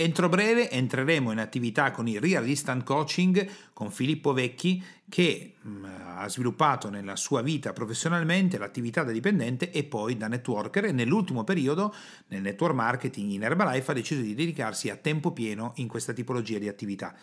Entro breve entreremo in attività con il Real Instant Coaching con Filippo Vecchi che mh, mm, ha sviluppato nella sua vita professionalmente l'attività da dipendente e poi da networker e nell'ultimo periodo nel network marketing in Herbalife ha deciso di dedicarsi a tempo pieno in questa tipologia di attività.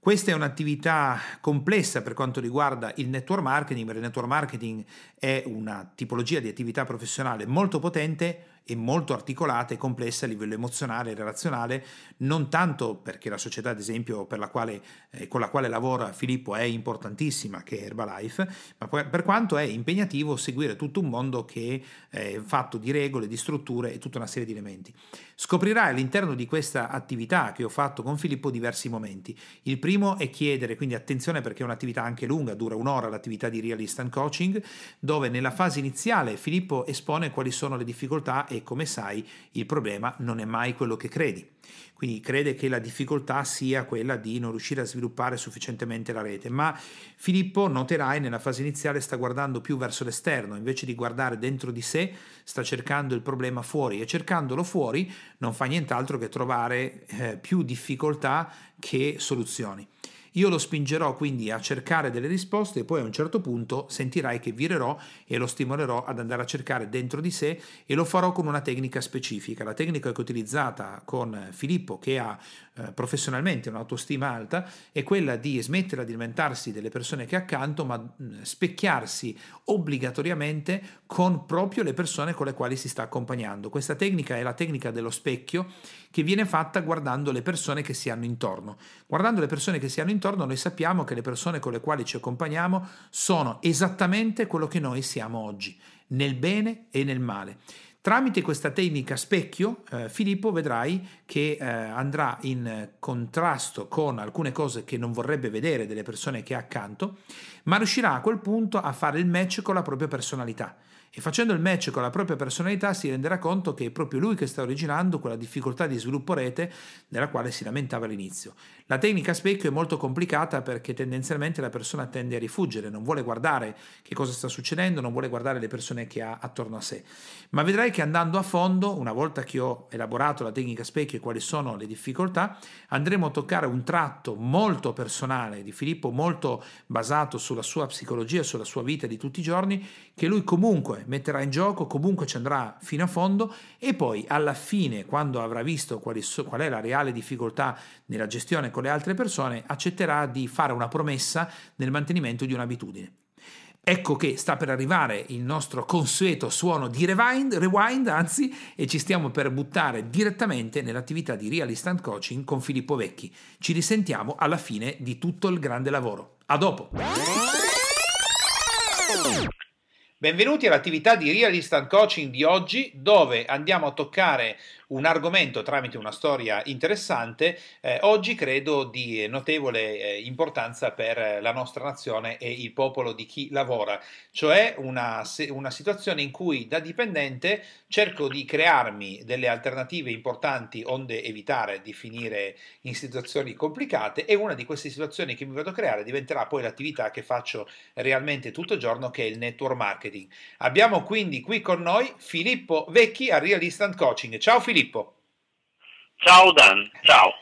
Questa è un'attività complessa per quanto riguarda il network marketing, perché il network marketing è una tipologia di attività professionale molto potente e molto articolata e complessa a livello emozionale e relazionale, non tanto perché la società, ad esempio, la quale, eh, con la quale lavora Filippo è importantissima, che è Herbalife, ma per quanto è impegnativo seguire tutto un mondo che è fatto di regole, di strutture e tutta una serie di elementi. Scoprirai all'interno di questa attività che ho fatto con Filippo diversi momenti. Il primo è chiedere, quindi attenzione perché è un'attività anche lunga, dura un'ora l'attività di Real Instant Coaching, dove nella fase iniziale Filippo espone quali sono le difficoltà e come sai il problema non è mai quello che credi. Quindi crede che la difficoltà sia quella di non riuscire a sviluppare sufficientemente la rete, ma Filippo noterai nella fase iniziale sta guardando più verso l'esterno, invece di guardare dentro di sé sta cercando il problema fuori e cercandolo fuori non fa nient'altro che trovare eh, più difficoltà che soluzioni. Io lo spingerò quindi a cercare delle risposte e poi a un certo punto sentirai che virerò e lo stimolerò ad andare a cercare dentro di sé e lo farò con una tecnica specifica. La tecnica che ho utilizzata con Filippo, che ha eh, professionalmente un'autostima alta, è quella di smettere di alimentarsi delle persone che accanto, ma mh, specchiarsi obbligatoriamente con proprio le persone con le quali si sta accompagnando. Questa tecnica è la tecnica dello specchio che viene fatta guardando le persone che si hanno intorno. Guardando le persone che si hanno intorno, noi sappiamo che le persone con le quali ci accompagniamo sono esattamente quello che noi siamo oggi, nel bene e nel male. Tramite questa tecnica specchio, eh, Filippo vedrai che eh, andrà in contrasto con alcune cose che non vorrebbe vedere delle persone che ha accanto, ma riuscirà a quel punto a fare il match con la propria personalità e facendo il match con la propria personalità si renderà conto che è proprio lui che sta originando quella difficoltà di sviluppo rete della quale si lamentava all'inizio. La tecnica specchio è molto complicata perché tendenzialmente la persona tende a rifuggire, non vuole guardare che cosa sta succedendo, non vuole guardare le persone che ha attorno a sé. Ma vedrai che andando a fondo, una volta che ho elaborato la tecnica specchio e quali sono le difficoltà, andremo a toccare un tratto molto personale di Filippo, molto basato sulla sua psicologia, sulla sua vita di tutti i giorni, che lui comunque metterà in gioco, comunque ci andrà fino a fondo e poi alla fine, quando avrà visto so, qual è la reale difficoltà nella gestione con le altre persone, accetterà di fare una promessa nel mantenimento di un'abitudine. Ecco che sta per arrivare il nostro consueto suono di rewind, rewind, anzi, e ci stiamo per buttare direttamente nell'attività di Real Instant Coaching con Filippo Vecchi. Ci risentiamo alla fine di tutto il grande lavoro. A dopo! Benvenuti all'attività di Real Instant Coaching di oggi dove andiamo a toccare un argomento tramite una storia interessante, eh, oggi credo di notevole eh, importanza per la nostra nazione e il popolo di chi lavora, cioè una, una situazione in cui da dipendente cerco di crearmi delle alternative importanti onde evitare di finire in situazioni complicate e una di queste situazioni che mi vado a creare diventerà poi l'attività che faccio realmente tutto il giorno che è il network marketing. Abbiamo quindi qui con noi Filippo Vecchi a Real Instant Coaching. Ciao Filippo! Filippo. Ciao Dan, ciao.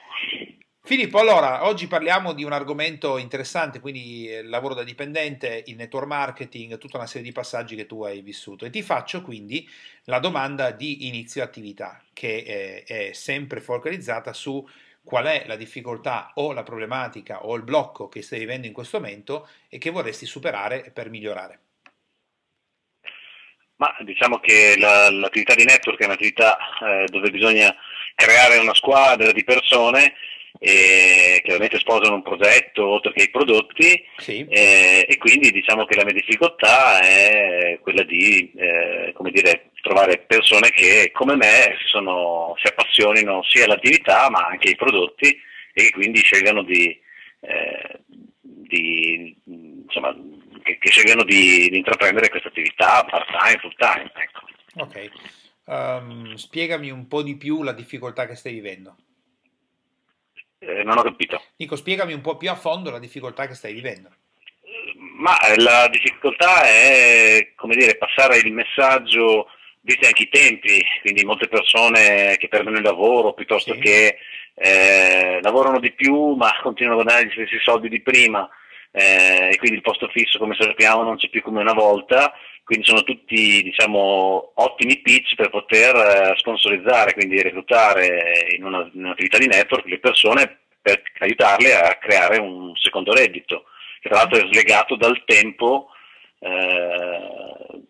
Filippo, allora, oggi parliamo di un argomento interessante, quindi il lavoro da dipendente, il network marketing, tutta una serie di passaggi che tu hai vissuto e ti faccio quindi la domanda di inizio attività che è, è sempre focalizzata su qual è la difficoltà o la problematica o il blocco che stai vivendo in questo momento e che vorresti superare per migliorare. Ma diciamo che la, l'attività di network è un'attività eh, dove bisogna creare una squadra di persone eh, che ovviamente sposano un progetto oltre che i prodotti sì. eh, e quindi diciamo che la mia difficoltà è quella di eh, dire, trovare persone che come me sono, si appassionino sia all'attività ma anche ai prodotti e che quindi scelgano di, eh, di insomma, che, che scegliano di, di, intraprendere questa attività part time, full time. Ecco. Ok. um, spiegami un po' di più la difficoltà che stai vivendo. Eh, non ho capito. Dico, spiegami un po' più a fondo la difficoltà che stai vivendo. Ma la difficoltà è, come dire, passare il messaggio, visti anche i tempi, quindi molte persone che perdono il lavoro piuttosto sì. che eh, lavorano di più ma continuano a guadagnare gli stessi soldi di prima eh, e quindi il posto fisso come sappiamo non c'è più come una volta, quindi sono tutti diciamo, ottimi pitch per poter eh, sponsorizzare, quindi reclutare in, una, in un'attività di network le persone per aiutarle a creare un secondo reddito, che tra l'altro è slegato dal tempo eh,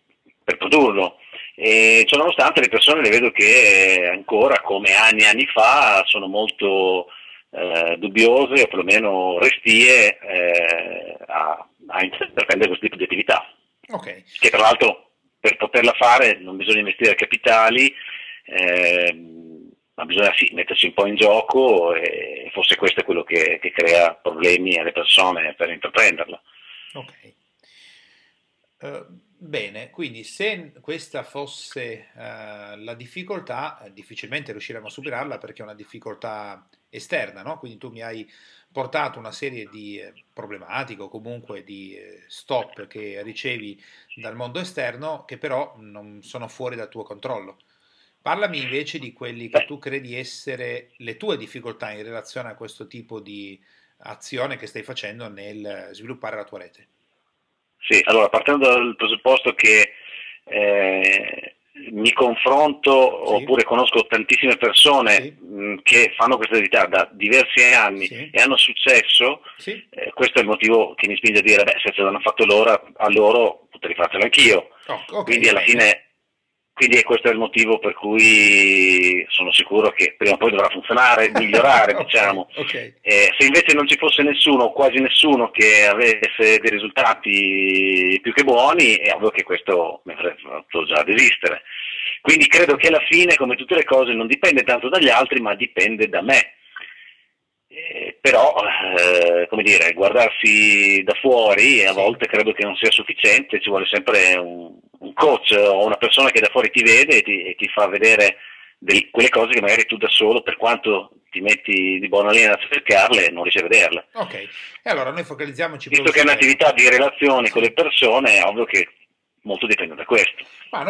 per produrlo. E ciononostante le persone le vedo che ancora come anni e anni fa sono molto eh, dubbiose o perlomeno restie eh, a, a intraprendere questo tipo di attività. Okay. Che tra l'altro per poterla fare non bisogna investire capitali, eh, ma bisogna sì, mettersi un po' in gioco e forse questo è quello che, che crea problemi alle persone per intraprenderla. Ok. Uh, bene, quindi se questa fosse uh, la difficoltà, difficilmente riusciremo a superarla perché è una difficoltà esterna, no? quindi tu mi hai portato una serie di eh, problematiche o comunque di eh, stop che ricevi dal mondo esterno che però non sono fuori dal tuo controllo. Parlami invece di quelli che tu credi essere le tue difficoltà in relazione a questo tipo di azione che stai facendo nel sviluppare la tua rete. Sì, allora partendo dal presupposto che eh, mi confronto sì. oppure conosco tantissime persone sì. mh, che fanno questa attività da diversi anni sì. e hanno successo, eh, questo è il motivo che mi spinge a dire, beh, se ce l'hanno fatto loro, a loro potrei farcela anch'io. Oh, okay, Quindi alla fine quindi questo è il motivo per cui sono sicuro che prima o poi dovrà funzionare, migliorare, okay, diciamo. Okay. Eh, se invece non ci fosse nessuno, quasi nessuno, che avesse dei risultati più che buoni, è ovvio che questo mi avrebbe fatto già desistere. Quindi credo che alla fine, come tutte le cose, non dipende tanto dagli altri, ma dipende da me. Eh, però, eh, come dire, guardarsi da fuori a volte credo che non sia sufficiente, ci vuole sempre un, un coach o una persona che da fuori ti vede e ti, e ti fa vedere delle, quelle cose che magari tu da solo, per quanto ti metti di buona linea a cercarle, non riesci a vederle. Ok, e allora noi focalizziamoci... Visto che è un'attività di relazione con le persone, è ovvio che molto dipende da questo,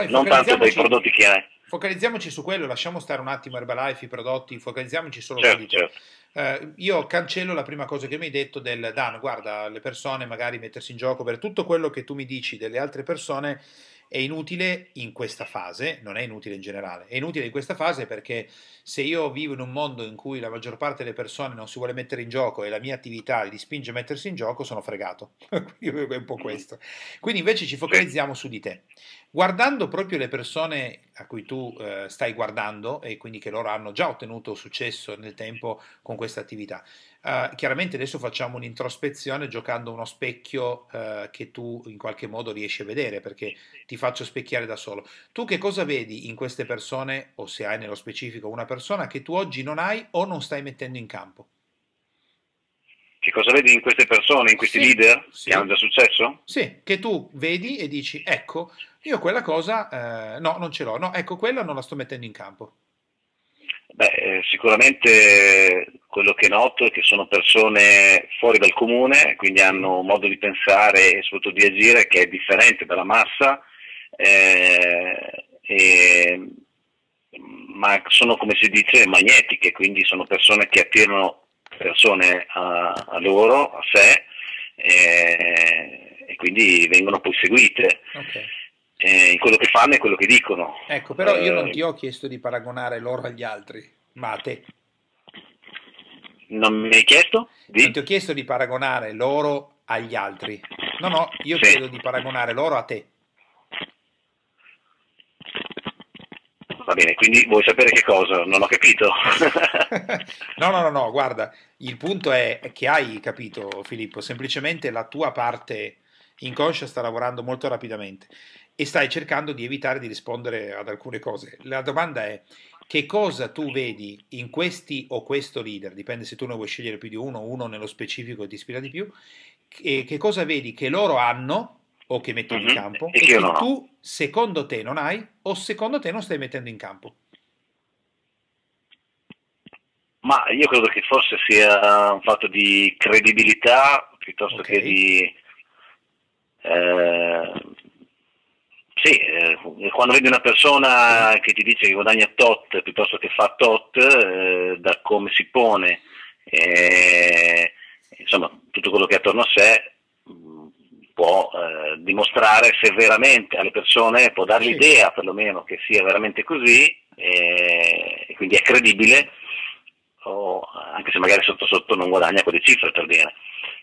non tanto dai prodotti che hai. Focalizziamoci su quello, lasciamo stare un attimo Herbalife, i prodotti, focalizziamoci solo certo, su di te. Certo. Uh, io cancello la prima cosa che mi hai detto del Dan, guarda, le persone magari mettersi in gioco per tutto quello che tu mi dici delle altre persone è inutile in questa fase, non è inutile in generale, è inutile in questa fase perché se io vivo in un mondo in cui la maggior parte delle persone non si vuole mettere in gioco e la mia attività li spinge a mettersi in gioco, sono fregato. Quindi è un po' questo. Quindi invece ci focalizziamo su di te. Guardando proprio le persone a cui tu eh, stai guardando e quindi che loro hanno già ottenuto successo nel tempo con questa attività, Uh, chiaramente adesso facciamo un'introspezione giocando uno specchio uh, che tu in qualche modo riesci a vedere perché ti faccio specchiare da solo. Tu che cosa vedi in queste persone o se hai nello specifico una persona che tu oggi non hai o non stai mettendo in campo? Che cosa vedi in queste persone, in questi sì, leader sì. che hanno già successo? Sì, che tu vedi e dici ecco, io quella cosa eh, no, non ce l'ho, no, ecco quella non la sto mettendo in campo. Beh, eh, sicuramente quello che noto è che sono persone fuori dal comune, quindi hanno un modo di pensare e soprattutto di agire che è differente dalla massa, eh, e, ma sono come si dice magnetiche, quindi sono persone che attirano persone a, a loro, a sé, eh, e quindi vengono poi seguite. Okay eh, in quello che fanno e quello che dicono. Ecco, però io non eh, ti ho chiesto di paragonare loro agli altri, ma a te. Non mi hai chiesto? Di? Non ti ho chiesto di paragonare loro agli altri. No, no, io sì. chiedo di paragonare loro a te. Va bene, quindi vuoi sapere che cosa? Non ho capito. no, no, no, no, guarda, il punto è che hai capito, Filippo, semplicemente la tua parte inconscia sta lavorando molto rapidamente e stai cercando di evitare di rispondere ad alcune cose. La domanda è che cosa tu vedi in questi o questo leader, dipende se tu ne vuoi scegliere più di uno, uno nello specifico ti ispira di più, e che cosa vedi che loro hanno o che mettono mm-hmm. in campo e, e che no. tu secondo te non hai o secondo te non stai mettendo in campo. Ma io credo che forse sia un fatto di credibilità piuttosto okay. che di... Eh, sì, eh, quando vedi una persona che ti dice che guadagna tot piuttosto che fa tot, eh, da come si pone, eh, insomma, tutto quello che è attorno a sé, mm, può eh, dimostrare se veramente alle persone, può dare l'idea perlomeno che sia veramente così, eh, e quindi è credibile, o anche se magari sotto sotto non guadagna quelle cifre per dire.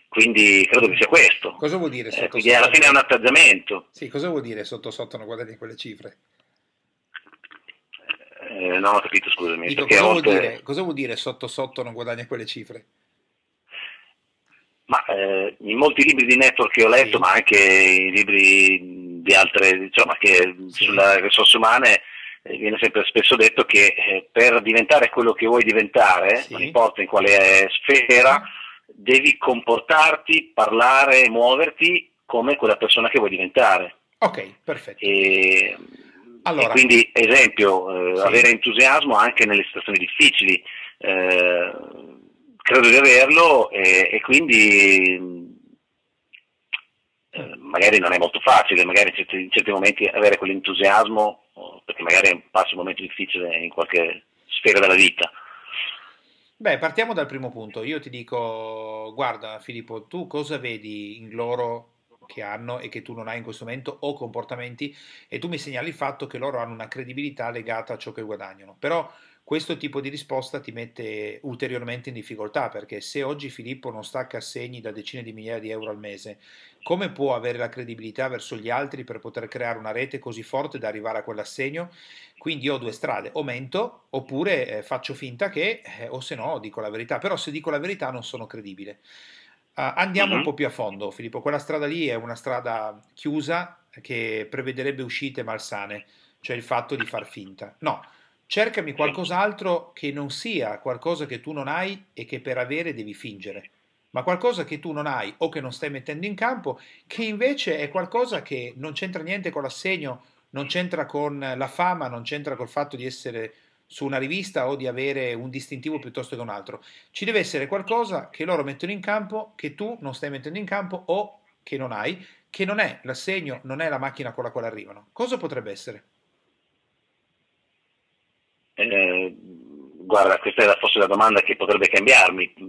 Quindi credo che sia questo. Cosa vuol dire sotto eh, quindi alla fine è un atteggiamento. Sì, cosa vuol dire sotto sotto non guadagni quelle cifre? Eh, non ho capito, scusami. Dico, cosa, volte... vuol dire, cosa, vuol dire, sotto sotto non guadagni quelle cifre? Ma eh, in molti libri di network che ho letto, sì. ma anche in libri di altre, diciamo, che sì. sulle risorse umane, eh, viene sempre spesso detto che eh, per diventare quello che vuoi diventare, sì. non importa in quale sfera, devi comportarti, parlare, muoverti come quella persona che vuoi diventare. Ok, perfetto. E, allora. e quindi, esempio, eh, sì. avere entusiasmo anche nelle situazioni difficili. Eh, credo di averlo e, e quindi eh, magari non è molto facile, magari in certi, in certi momenti avere quell'entusiasmo, perché magari passi un momento difficile in qualche sfera della vita. Beh, partiamo dal primo punto. Io ti dico, guarda Filippo, tu cosa vedi in loro che hanno e che tu non hai in questo momento o comportamenti e tu mi segnali il fatto che loro hanno una credibilità legata a ciò che guadagnano. Però questo tipo di risposta ti mette ulteriormente in difficoltà perché se oggi Filippo non stacca assegni da decine di migliaia di euro al mese, come può avere la credibilità verso gli altri per poter creare una rete così forte da arrivare a quell'assegno? Quindi ho due strade, o mento oppure eh, faccio finta che, eh, o se no dico la verità, però se dico la verità non sono credibile. Uh, andiamo uh-huh. un po' più a fondo, Filippo. Quella strada lì è una strada chiusa che prevederebbe uscite malsane, cioè il fatto di far finta. No, Cercami qualcos'altro che non sia qualcosa che tu non hai e che per avere devi fingere, ma qualcosa che tu non hai o che non stai mettendo in campo, che invece è qualcosa che non c'entra niente con l'assegno, non c'entra con la fama, non c'entra col fatto di essere su una rivista o di avere un distintivo piuttosto che un altro. Ci deve essere qualcosa che loro mettono in campo, che tu non stai mettendo in campo o che non hai, che non è l'assegno, non è la macchina con la quale arrivano. Cosa potrebbe essere? Eh, guarda, questa è forse la domanda che potrebbe cambiarmi,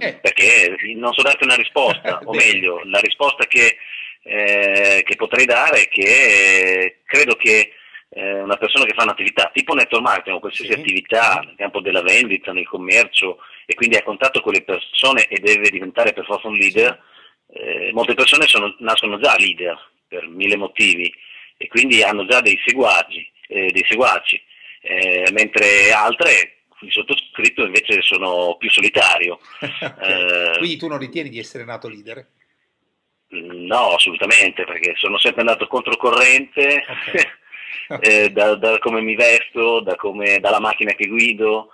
uh-huh. perché non so darti una risposta, o meglio, la risposta che, eh, che potrei dare è che credo che eh, una persona che fa un'attività tipo network marketing o qualsiasi sì. attività nel campo della vendita, nel commercio e quindi ha contatto con le persone e deve diventare per forza un leader, eh, molte persone sono, nascono già leader per mille motivi e quindi hanno già dei seguaci, eh, dei seguaci eh, mentre altre, il sottoscritto invece sono più solitario. eh, Quindi tu non ritieni di essere nato leader? No, assolutamente, perché sono sempre andato controcorrente okay. Okay. eh, da, da, come mi vesto, da come, dalla macchina che guido,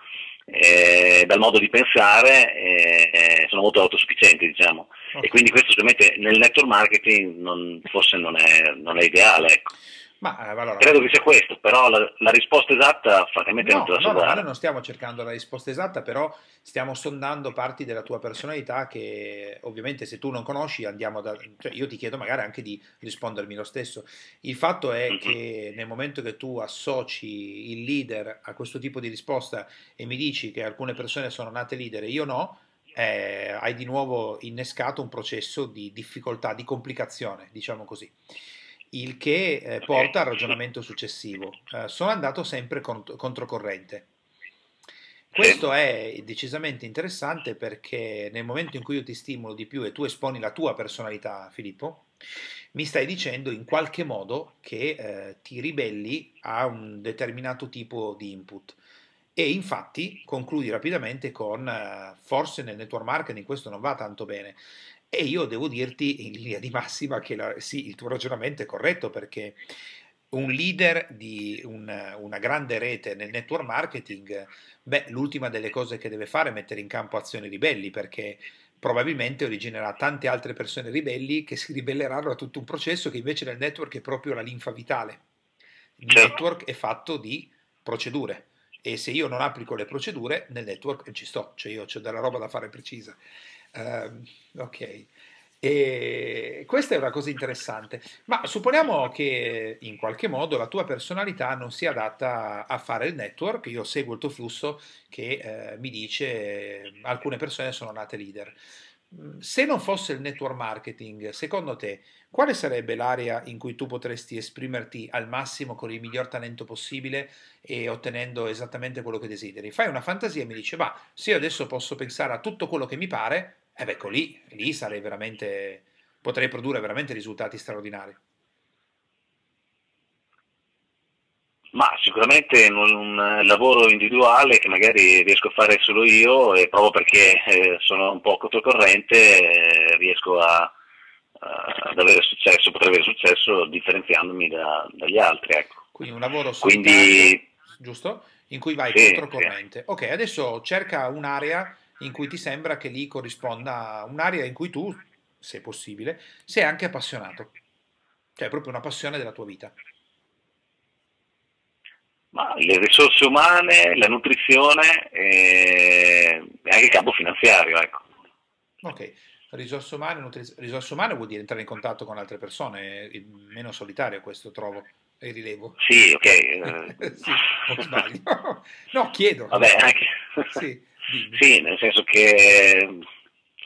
eh, dal modo di pensare, eh, sono molto autosufficiente, diciamo. Okay. E quindi questo sicuramente nel network marketing non, forse non è, non è ideale. Ecco. Ma, eh, allora, Credo che sia questo, però la, la risposta esatta francamente no, non te la so no, no, noi non stiamo cercando la risposta esatta, però stiamo sondando parti della tua personalità che ovviamente se tu non conosci andiamo da... Cioè io ti chiedo magari anche di rispondermi lo stesso. Il fatto è mm-hmm. che nel momento che tu associ il leader a questo tipo di risposta e mi dici che alcune persone sono nate leader e io no, eh, hai di nuovo innescato un processo di difficoltà, di complicazione, diciamo così il che eh, porta al ragionamento successivo. Eh, sono andato sempre cont- controcorrente. Questo è decisamente interessante perché nel momento in cui io ti stimolo di più e tu esponi la tua personalità, Filippo, mi stai dicendo in qualche modo che eh, ti ribelli a un determinato tipo di input. E infatti concludi rapidamente con eh, forse nel network marketing questo non va tanto bene. E io devo dirti in linea di massima che la, sì, il tuo ragionamento è corretto perché un leader di una, una, grande rete nel network marketing, beh, l'ultima delle cose che deve fare è mettere in campo azioni ribelli, perché probabilmente originerà tante altre persone ribelli che si ribelleranno a tutto un processo che invece nel network è proprio la linfa vitale. Il network è fatto di procedure e se io non applico le procedure nel network ci sto, cioè io ho della roba da fare precisa. Uh, ok. E questa è una cosa interessante, ma supponiamo che in qualche modo la tua personalità non sia adatta a fare il network, io seguo il tuo flusso che eh, mi dice alcune persone sono nate leader. Mm, se non fosse il network marketing, secondo te quale sarebbe l'area in cui tu potresti esprimerti al massimo con il miglior talento possibile e ottenendo esattamente quello che desideri? Fai una fantasia e mi dici, ma se io adesso posso pensare a tutto quello che mi pare, eh ecco lì, lì sarei veramente, potrei produrre veramente risultati straordinari. Ma sicuramente un lavoro individuale che magari riesco a fare solo io e proprio perché eh, sono un po' controcorrente eh, riesco a, a, ad avere successo, potrei avere successo differenziandomi da, dagli altri. Ecco. Quindi un lavoro solitario, Quindi, giusto? In cui vai sì, controcorrente. Sì. Ok, adesso cerca un'area in cui ti sembra che lì corrisponda un'area in cui tu, se possibile, sei anche appassionato. Cioè, è proprio una passione della tua vita. Ma le risorse umane, la nutrizione e anche il campo finanziario, ecco. Ok, risorse umane, nutri- risorse umane vuol dire entrare in contatto con altre persone, meno solitario questo trovo e rilevo. Sì, ok. sì, non sbaglio. no, chiedo. Vabbè, anche... Sì. Sì, nel senso che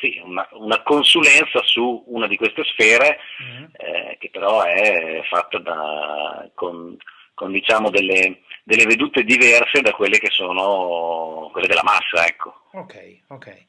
sì, una, una, consulenza su una di queste sfere mm-hmm. eh, che però è fatta da, con, con diciamo delle, delle, vedute diverse da quelle che sono quelle della massa. Ecco. Ok, ok.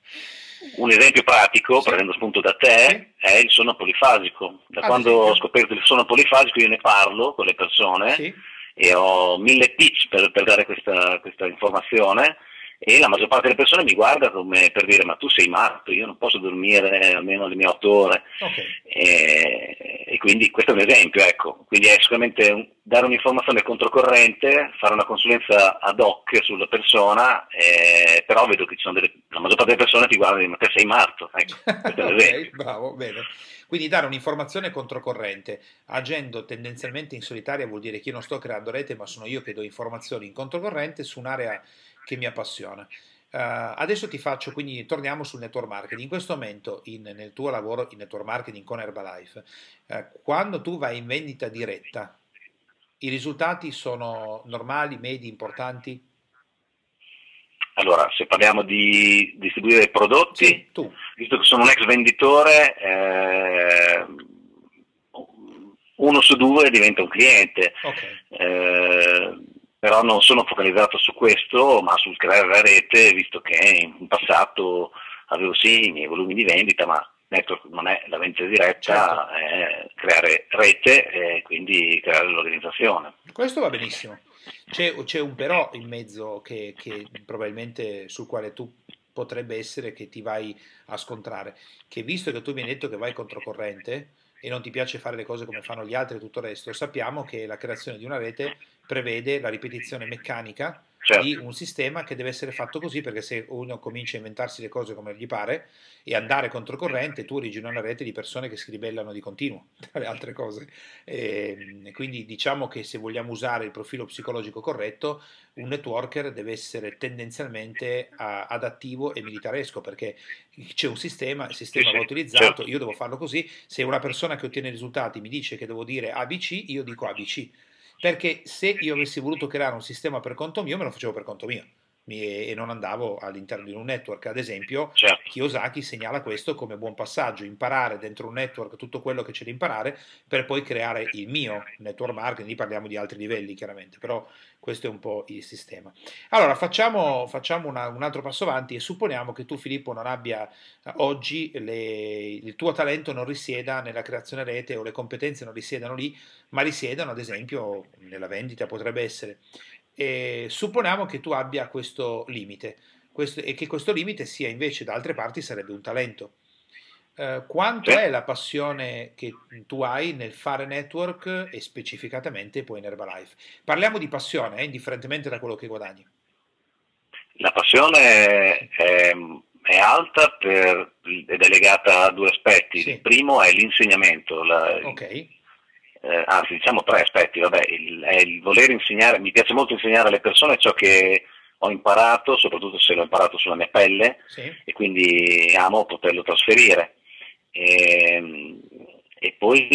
Un esempio pratico, sì. prendendo spunto da te, sì. è il sonno polifasico. Da Ad quando ho scoperto il sonno polifasico io ne parlo con le persone e ho mille pitch per, per dare questa, questa informazione e la maggior parte delle persone mi guarda come per dire ma tu sei matto, io non posso dormire almeno le mie otto ore okay. e, e, quindi questo è un esempio, ecco, quindi è sicuramente un, dare un'informazione controcorrente, fare una consulenza ad hoc sulla persona, eh, però vedo che delle, la maggior parte delle persone ti guardano e dicono ma te sei matto, ecco, questo è un okay, bravo, bene. Quindi dare un'informazione controcorrente, agendo tendenzialmente in solitaria vuol dire che io non sto creando rete ma sono io che do informazioni in controcorrente su un'area che mi appassiona. Uh, adesso ti faccio, quindi torniamo sul network marketing. In questo momento, in, nel tuo lavoro in network marketing con Herbalife, uh, quando tu vai in vendita diretta, i risultati sono normali, medi, importanti? Allora, se parliamo di distribuire prodotti, sì, visto che sono un ex venditore, eh, uno su due diventa un cliente. Okay. Eh, però non sono focalizzato su questo, ma sul creare la rete, visto che in passato avevo sì i miei volumi di vendita, ma network non è la vendita diretta, certo. è creare rete e quindi creare l'organizzazione. Questo va benissimo. C'è, c'è un però in mezzo che, che probabilmente sul quale tu potrebbe essere che ti vai a scontrare, che visto che tu mi hai detto che vai controcorrente e non ti piace fare le cose come fanno gli altri e tutto il resto, sappiamo che la creazione di una rete prevede la ripetizione meccanica certo. di un sistema che deve essere fatto così perché se uno comincia a inventarsi le cose come gli pare e andare controcorrente tu origini una rete di persone che si ribellano di continuo tra le altre cose e quindi diciamo che se vogliamo usare il profilo psicologico corretto un networker deve essere tendenzialmente adattivo e militaresco perché c'è un sistema, il sistema va utilizzato, certo. io devo farlo così, se una persona che ottiene risultati mi dice che devo dire ABC, io dico ABC perché se io avessi voluto creare un sistema per conto mio, me lo facevo per conto mio e non andavo all'interno di un network. Ad esempio, certo. Kiyosaki segnala questo come buon passaggio, imparare dentro un network tutto quello che c'è da imparare per poi creare il mio network marketing, lì parliamo di altri livelli chiaramente, però questo è un po' il sistema. Allora, facciamo, facciamo una, un altro passo avanti e supponiamo che tu Filippo non abbia eh, oggi le, il tuo talento non risieda nella creazione rete o le competenze non risiedano lì, ma risiedono ad esempio nella vendita, potrebbe essere. E supponiamo che tu abbia questo limite questo, e che questo limite sia invece da altre parti sarebbe un talento. Uh, quanto è la passione che tu hai nel fare network e specificatamente poi in Herbalife? Parliamo di passione, eh, indifferentemente da quello che guadagni. La passione è, è alta per, ed è legata a due aspetti. Sì. Il primo è l'insegnamento. La, okay. Eh, anzi, diciamo tre aspetti. Vabbè, il, è il voler insegnare, mi piace molto insegnare alle persone ciò che ho imparato, soprattutto se l'ho imparato sulla mia pelle, sì. e quindi amo poterlo trasferire. E, ehm, e poi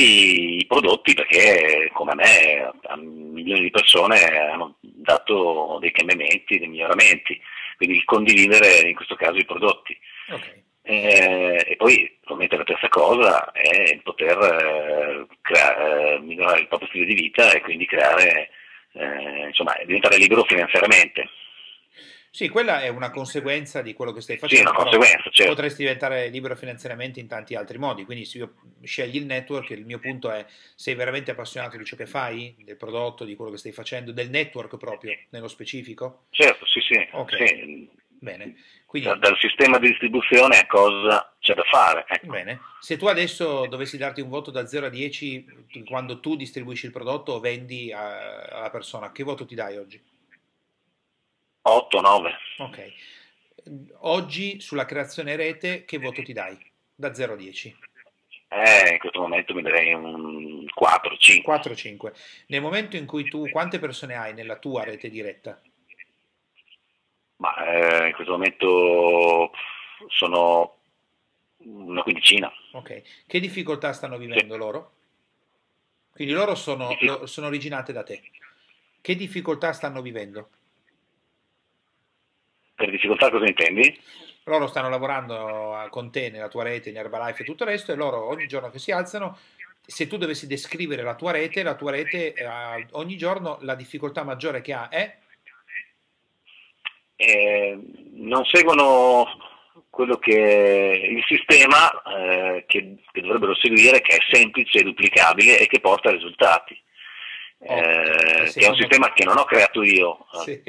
i prodotti perché come me a milioni di persone hanno dato dei cambiamenti, dei miglioramenti, quindi il condividere in questo caso i prodotti. Okay. Eh, e poi ovviamente la terza cosa è il poter eh, crea- eh, migliorare il proprio stile di vita e quindi creare, eh, insomma, diventare libero finanziariamente. Sì, quella è una conseguenza di quello che stai facendo. Sì, una conseguenza, certo. Potresti diventare libero finanziariamente in tanti altri modi, quindi se io scegli il network, il mio punto è sei veramente appassionato di ciò che fai, del prodotto, di quello che stai facendo, del network proprio, nello specifico? Certo, sì, sì. Ok, sì. Bene. Quindi, dal, sistema di distribuzione a cosa c'è da fare. Ecco. Bene. Se tu adesso dovessi darti un voto da 0 a 10 quando tu distribuisci il prodotto o vendi a, alla persona, che voto ti dai oggi? 8, 9. Ok. Oggi sulla creazione rete che voto ti dai? Da 0 a 10? Eh, in questo momento mi darei un 4, 5. 4, 5. Nel momento in cui tu, quante persone hai nella tua rete diretta? Ma eh, in questo momento sono una quindicina. Ok. Che difficoltà stanno vivendo sì. loro? Quindi loro sono, sono originate da te. Che difficoltà stanno vivendo? Per difficoltà cosa intendi? Loro stanno lavorando con te nella tua rete, in Herbalife e tutto il resto e loro ogni giorno che si alzano, se tu dovessi descrivere la tua rete, la tua rete eh, ogni giorno la difficoltà maggiore che ha è? Eh, non seguono quello che il sistema eh, che, che, dovrebbero seguire, che è semplice, duplicabile e che porta a risultati. Oh, eh, che è un sistema che non ho creato io. Sì.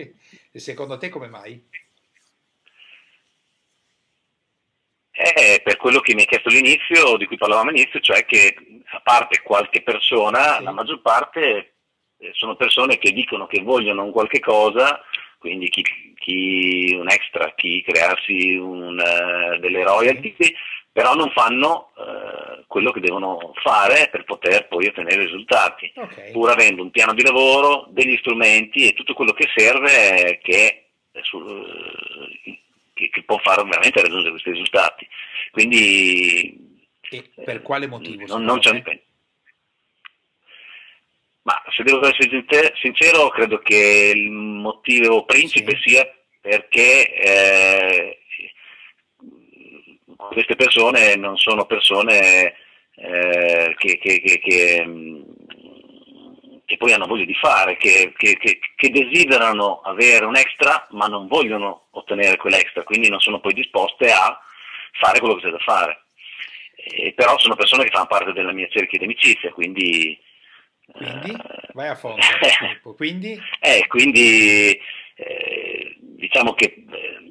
E secondo te come mai? è per quello che mi hai chiesto all'inizio, di cui parlavamo all'inizio, cioè che a parte qualche persona, sì. la maggior parte eh, sono persone che dicono che vogliono un qualche cosa, quindi chi, chi un extra, chi crearsi un, uh, delle royalty, però non fanno uh, quello che devono fare per poter poi ottenere risultati, okay. pur avendo un piano di lavoro, degli strumenti e tutto quello che serve che sul, che, che può fare veramente raggiungere questi risultati. Quindi e per quale motivo? Non, non c'è un impegno. Ma se devo essere sincero, credo che il motivo principe sì. sia perché eh, queste persone non sono persone eh, che, che, che, che che poi hanno voglia di fare, che, che, che, che, desiderano avere un extra ma non vogliono ottenere quell'extra, quindi non sono poi disposte a fare quello che c'è da fare. E, però sono persone che fanno parte della mia cerchia di amicizia, quindi... Quindi? Eh, Vai a fondo. quindi? Eh, quindi eh, diciamo che eh,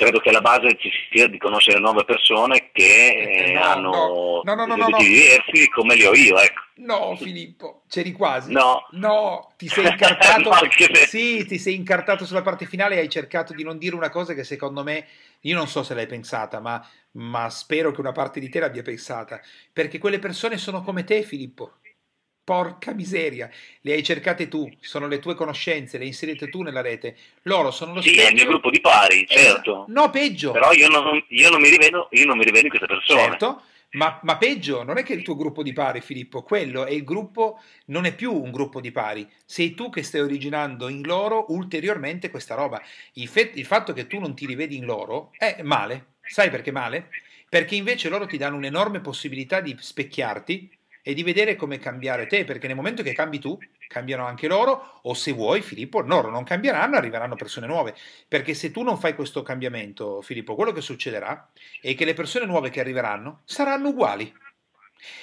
credo che alla base ci sia di conoscere nuove persone che eh, no, hanno no, no, no, no, diversi come li ho io. Ecco. No, Filippo, c'eri quasi. No. No, ti sei incartato. sì, ti sei incartato sulla parte finale e hai cercato di non dire una cosa che secondo me, io non so se l'hai pensata, ma, ma spero che una parte di te l'abbia pensata. Perché quelle persone sono come te, Filippo. Porca miseria, le hai cercate tu, sono le tue conoscenze, le hai inserite tu nella rete. Loro sono lo sì, specchio. Sì, è il mio gruppo di pari, certo. Eh, no, peggio. Però io non, io non, mi, rivedo, io non mi rivedo in queste persone. Certo, ma, ma, peggio, non è che il tuo gruppo di pari, Filippo, quello è il gruppo, non è più un gruppo di pari, sei tu che stai originando in loro ulteriormente questa roba. Il, fe- il fatto che tu non ti rivedi in loro è male, sai perché male? Perché invece loro ti danno un'enorme possibilità di specchiarti e di vedere come cambiare te, perché nel momento che cambi tu, cambiano anche loro, o se vuoi, Filippo, loro non cambieranno, arriveranno persone nuove, perché se tu non fai questo cambiamento, Filippo, quello che succederà è che le persone nuove che arriveranno saranno uguali.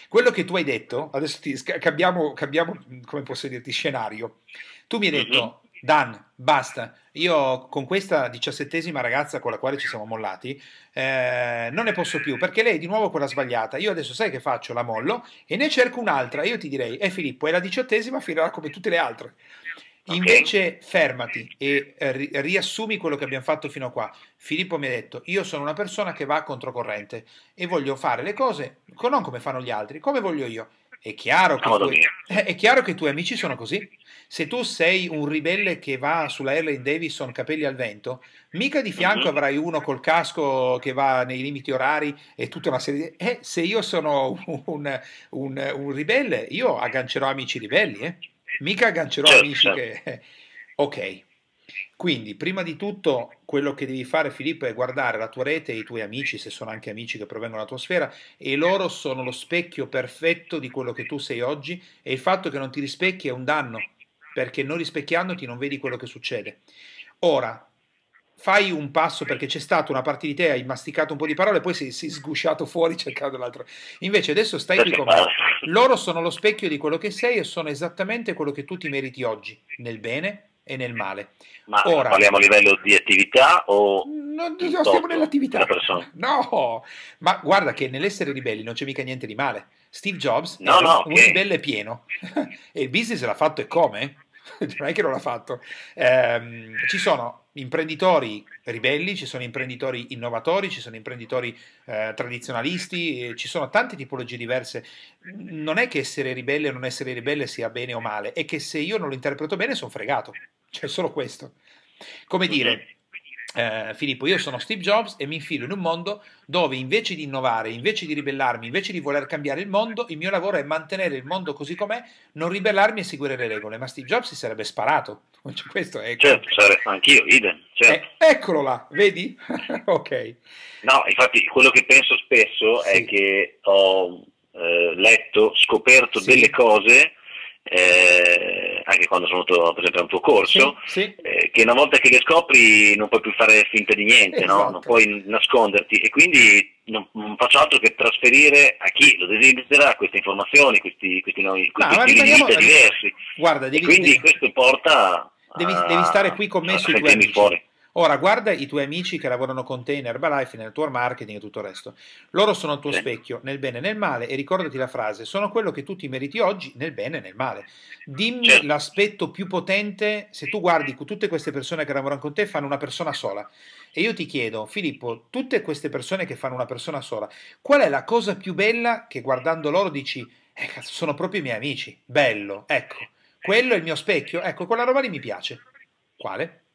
Quello che tu hai detto, adesso ti, cambiamo, cambiamo, come posso dirti, scenario. Tu mi hai detto, Dan, basta. Io con questa diciassettesima ragazza con la quale ci siamo mollati, eh, non ne posso più perché lei è di nuovo quella sbagliata. Io adesso sai che faccio? La mollo e ne cerco un'altra. Io ti direi, eh Filippo, è la diciottesima, finirà come tutte le altre. Invece fermati e ri- riassumi quello che abbiamo fatto fino a qua. Filippo mi ha detto, io sono una persona che va controcorrente e voglio fare le cose non come fanno gli altri, come voglio io. È chiaro, che tu, è chiaro che i tuoi amici sono così. Se tu sei un ribelle che va sulla Harley Davidson capelli al vento, mica di fianco mm-hmm. avrai uno col casco che va nei limiti orari e tutta una serie di... Eh, se io sono un, un, un ribelle, io aggancerò amici ribelli, eh? Mica aggancerò certo, amici certo. che... ok. Quindi, prima di tutto, quello che devi fare, Filippo, è guardare la tua rete e i tuoi amici, se sono anche amici che provengono dalla tua sfera, e loro sono lo specchio perfetto di quello che tu sei oggi, e il fatto che non ti rispecchi è un danno, perché non rispecchiandoti non vedi quello che succede. Ora, fai un passo perché c'è stata una parte di te, hai masticato un po' di parole, poi sei, sei sgusciato fuori cercando l'altro. Invece adesso stai qui con me. Loro sono lo specchio di quello che sei e sono esattamente quello che tu ti meriti oggi, nel bene e nel male. Ma Ora, parliamo a livello di attività o... Non, non stiamo nell'attività. No, ma guarda che nell'essere ribelli non c'è mica niente di male. Steve Jobs no, no, un okay. ribelle pieno e il business l'ha fatto e come? non è che non l'ha fatto. Eh, ci sono imprenditori ribelli, ci sono imprenditori innovatori, ci sono imprenditori eh, tradizionalisti, ci sono tante tipologie diverse. Non è che essere ribelle o non essere ribelle sia bene o male, è che se io non lo interpreto bene sono fregato. Cioè, solo questo. Come dire, eh, Filippo, io sono Steve Jobs e mi infilo in un mondo dove invece di innovare, invece di ribellarmi, invece di voler cambiare il mondo, il mio lavoro è mantenere il mondo così com'è, non ribellarmi e seguire le regole. Ma Steve Jobs si sarebbe sparato. Questo è... Certo, anch'io, idem. Certo. Eh, eccolo là, vedi? ok. No, infatti quello che penso spesso sì. è che ho eh, letto, scoperto sì. delle cose eh, anche quando sono andato per esempio a un tuo corso, sì, sì. Eh, che una volta che le scopri non puoi più fare finta di niente, esatto. no? non puoi nasconderti e quindi non, non, faccio altro che trasferire a chi lo desidera queste informazioni, questi, questi, nuovi, questi no, stili di vita diversi. Guarda, devi, e quindi devi, questo porta devi, a, devi stare qui con me sui tuoi amici. Fuori. Ora, guarda i tuoi amici che lavorano con te in Herbalife, nel tuo marketing e tutto il resto. Loro sono il tuo specchio nel bene e nel male e ricordati la frase, sono quello che tu ti meriti oggi nel bene e nel male. Dimmi certo. l'aspetto più potente, se tu guardi tutte queste persone che lavorano con te fanno una persona sola. E io ti chiedo, Filippo, tutte queste persone che fanno una persona sola, qual è la cosa più bella che guardando loro dici, eh, cazzo, sono proprio i miei amici, bello, ecco, quello è il mio specchio, ecco, quella roba lì mi piace. Quale?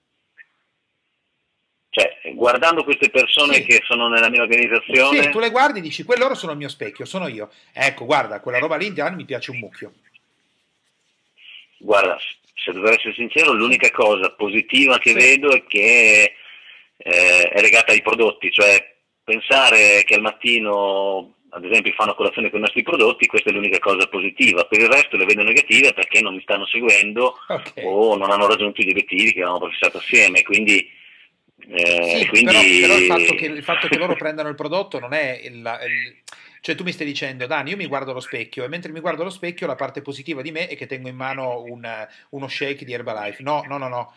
Cioè, guardando queste persone sì. che sono nella mia organizzazione... Sì, tu le guardi e dici, loro sono il mio specchio, sono io. Ecco, guarda, quella roba lì indiana mi piace un mucchio. Guarda, se devo essere sincero, l'unica cosa positiva che sì. vedo è che eh, è legata ai prodotti, cioè pensare che al mattino ad esempio fanno colazione con i nostri prodotti, questa è l'unica cosa positiva, per il resto le vedo negative perché non mi stanno seguendo okay. o non hanno raggiunto gli obiettivi che avevamo prefissato assieme, quindi eh, sì, quindi... però, però il, fatto che, il, fatto che, loro prendano il prodotto non è il, il, cioè tu mi stai dicendo Dani io mi guardo allo specchio e mentre mi guardo allo specchio la parte positiva di me è che tengo in mano un, uno shake di Herbalife no no no no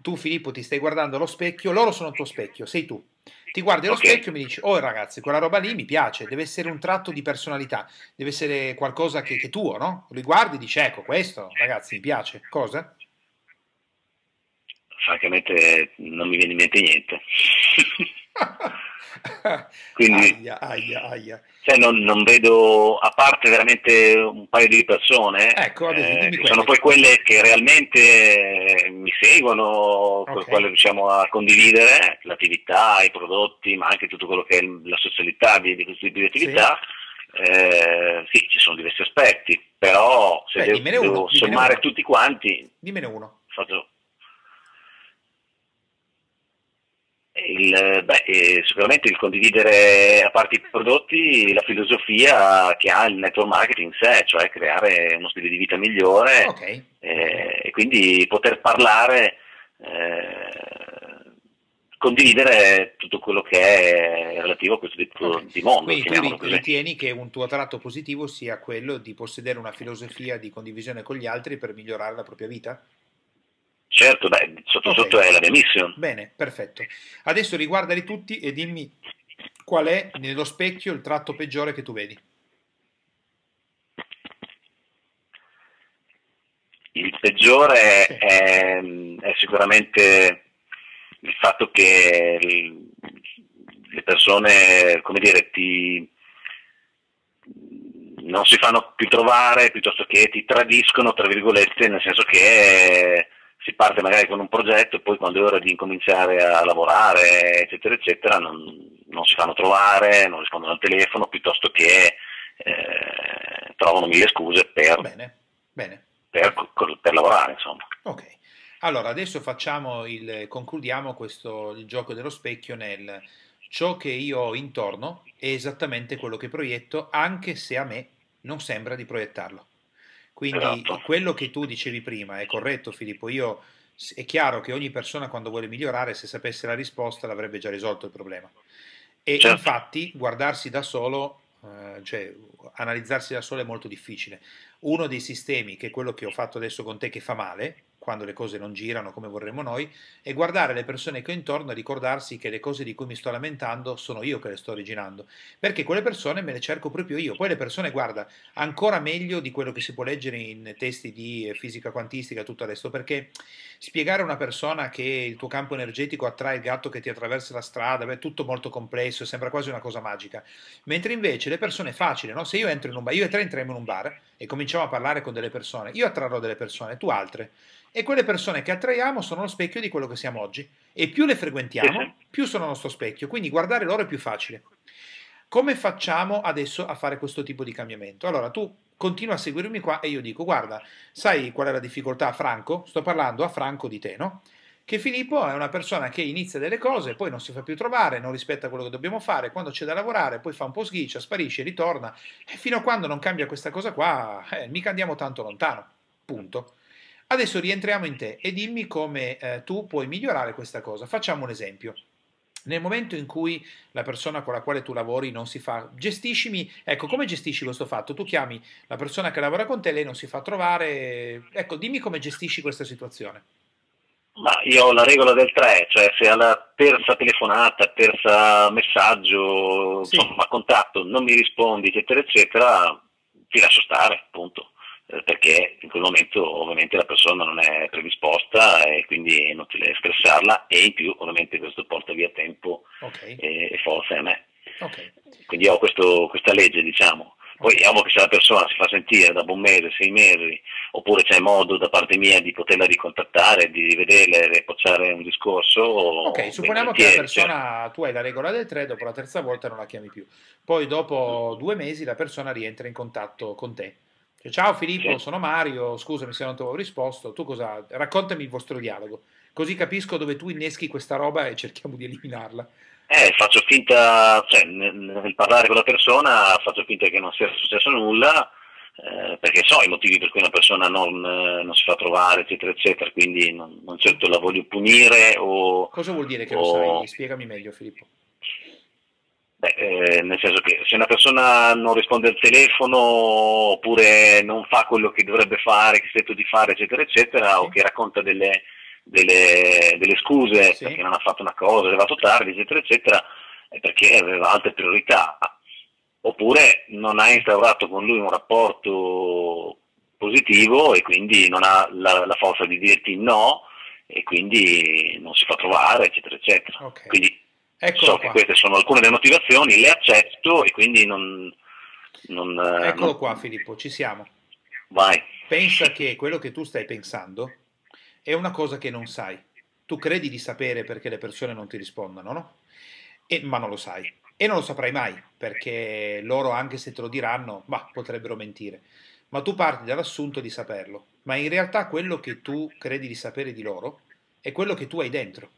tu Filippo ti stai guardando allo specchio loro sono il tuo specchio sei tu ti guardi allo okay. specchio e mi dici oh ragazzi quella roba lì mi piace deve essere un tratto di personalità deve essere qualcosa che, che è tuo no? li guardi e dici ecco questo ragazzi mi piace cosa? Francamente non mi viene in mente niente. Quindi aia, aia, aia. Cioè non, non, vedo, a parte veramente un paio di persone, ecco, eh, che sono poi quelle che realmente mi seguono, okay. con le quali riusciamo a condividere l'attività, i prodotti, ma anche tutto quello che è la socialità di, di questo tipo di attività. Sì. Eh, sì, ci sono diversi aspetti, però se Beh, devo, devo sommare tutti quanti... Dimmene uno. Faccio, Il, beh, eh, sicuramente il condividere a parte i prodotti la filosofia che ha il network marketing in sé, cioè creare uno stile di vita migliore okay. eh, e quindi poter parlare, eh, condividere tutto quello che è relativo a questo tipo okay. di mondo. Quindi tu ritieni che un tuo tratto positivo sia quello di possedere una filosofia di condivisione con gli altri per migliorare la propria vita? Certo, beh, sotto okay. sotto è la mia mission. Bene, perfetto. Adesso riguardali tutti e dimmi qual è nello specchio il tratto peggiore che tu vedi. Il peggiore sì. è, è, sicuramente il fatto che le persone, come dire, ti, non si fanno più trovare piuttosto che ti tradiscono, tra virgolette, nel senso che si parte magari con un progetto e poi quando è ora di incominciare a lavorare, eccetera, eccetera, non, non si fanno trovare, non rispondono al telefono, piuttosto che eh, trovano mille scuse per, bene, bene. Per, per, lavorare, insomma. Ok. Allora, adesso facciamo il, concludiamo questo, il gioco dello specchio nel ciò che io ho intorno è esattamente quello che proietto, anche se a me non sembra di proiettarlo. Quindi esatto. quello che tu dicevi prima è corretto Filippo, io è chiaro che ogni persona quando vuole migliorare, se sapesse la risposta, l'avrebbe già risolto il problema. E certo. infatti guardarsi da solo, eh, cioè analizzarsi da solo è molto difficile. Uno dei sistemi, che è quello che ho fatto adesso con te, che fa male, quando le cose non girano come vorremmo noi, e guardare le persone che ho intorno e ricordarsi che le cose di cui mi sto lamentando sono io che le sto originando, perché quelle persone me le cerco proprio io. Poi le persone, guarda, ancora meglio di quello che si può leggere in testi di fisica quantistica, tutto adesso, perché spiegare a una persona che il tuo campo energetico attrae il gatto che ti attraversa la strada, è tutto molto complesso, sembra quasi una cosa magica, mentre invece le persone è facile, no? Se io entro in un bar, io e te entriamo in un bar e cominciamo a parlare con delle persone, io attrarrò delle persone, tu altre e quelle persone che attraiamo sono lo specchio di quello che siamo oggi. E più le frequentiamo, più sono il nostro specchio, quindi guardare loro è più facile. Come facciamo adesso a fare questo tipo di cambiamento? Allora, tu continua a seguirmi qua e io dico, guarda, sai qual è la difficoltà Franco? Sto parlando a Franco di te, no? Che Filippo è una persona che inizia delle cose, poi non si fa più trovare, non rispetta quello che dobbiamo fare, quando c'è da lavorare poi fa un po' sghiccia, sparisce, ritorna, e fino a quando non cambia questa cosa qua, eh, mica andiamo tanto lontano. Punto. Adesso rientriamo in te e dimmi come eh, tu puoi migliorare questa cosa. Facciamo un esempio. Nel momento in cui la persona con la quale tu lavori non si fa, gestiscimi, ecco, come gestisci questo fatto? Tu chiami la persona che lavora con te, lei non si fa trovare, ecco, dimmi come gestisci questa situazione. Ma io ho la regola del 3, cioè se alla terza telefonata, terza messaggio, sì. insomma, contatto, non mi rispondi, eccetera, eccetera, ti lascio stare, punto. Eh, perché in quel momento ovviamente la persona non è predisposta e quindi è inutile stressarla e in più ovviamente questo porta via tempo okay. e, e, forza a me. Okay. Quindi ho questo, questa legge diciamo. Poi ovvio che se la persona si fa sentire dopo un mese, sei mesi, oppure c'è modo da parte mia di poterla ricontattare, di rivederla e ripocciare un discorso. Ok, supponiamo che la persona, cioè. tu hai la regola del 3, dopo la terza volta non la chiami più. Poi dopo due mesi la persona rientra in contatto con te Ciao Filippo, sì. sono Mario, scusami se non ti avevo risposto, tu cosa... raccontami il vostro dialogo, così capisco dove tu inneschi questa roba e cerchiamo di eliminarla. Eh, faccio finta, cioè nel parlare con la persona faccio finta che non sia successo nulla, eh, perché so i motivi per cui una persona non, eh, non, si fa trovare, eccetera, eccetera, quindi non, non certo la voglio punire o... Cosa vuol dire che o... lo sai? Spiegami meglio Filippo. Beh, eh, nel senso che se una persona non risponde al telefono oppure non fa quello che dovrebbe fare, che sento di fare, eccetera, eccetera, sì. o che racconta delle, delle, delle scuse sì. perché non ha fatto una cosa, è arrivato tardi, eccetera, eccetera, è perché aveva altre priorità. Oppure non ha instaurato con lui un rapporto positivo e quindi non ha la, la forza di dirti no e quindi non si fa trovare, eccetera, eccetera. Okay. Quindi Eccolo so qua. che queste sono alcune delle motivazioni, le accetto e quindi non... non eh, Eccolo non... qua Filippo, ci siamo. Vai. Pensa che quello che tu stai pensando è una cosa che non sai. Tu credi di sapere perché le persone non ti rispondono, no? E, ma non lo sai. E non lo saprai mai, perché loro, anche se te lo diranno, bah, potrebbero mentire. Ma tu parti dall'assunto di saperlo. Ma in realtà quello che tu credi di sapere di loro è quello che tu hai dentro.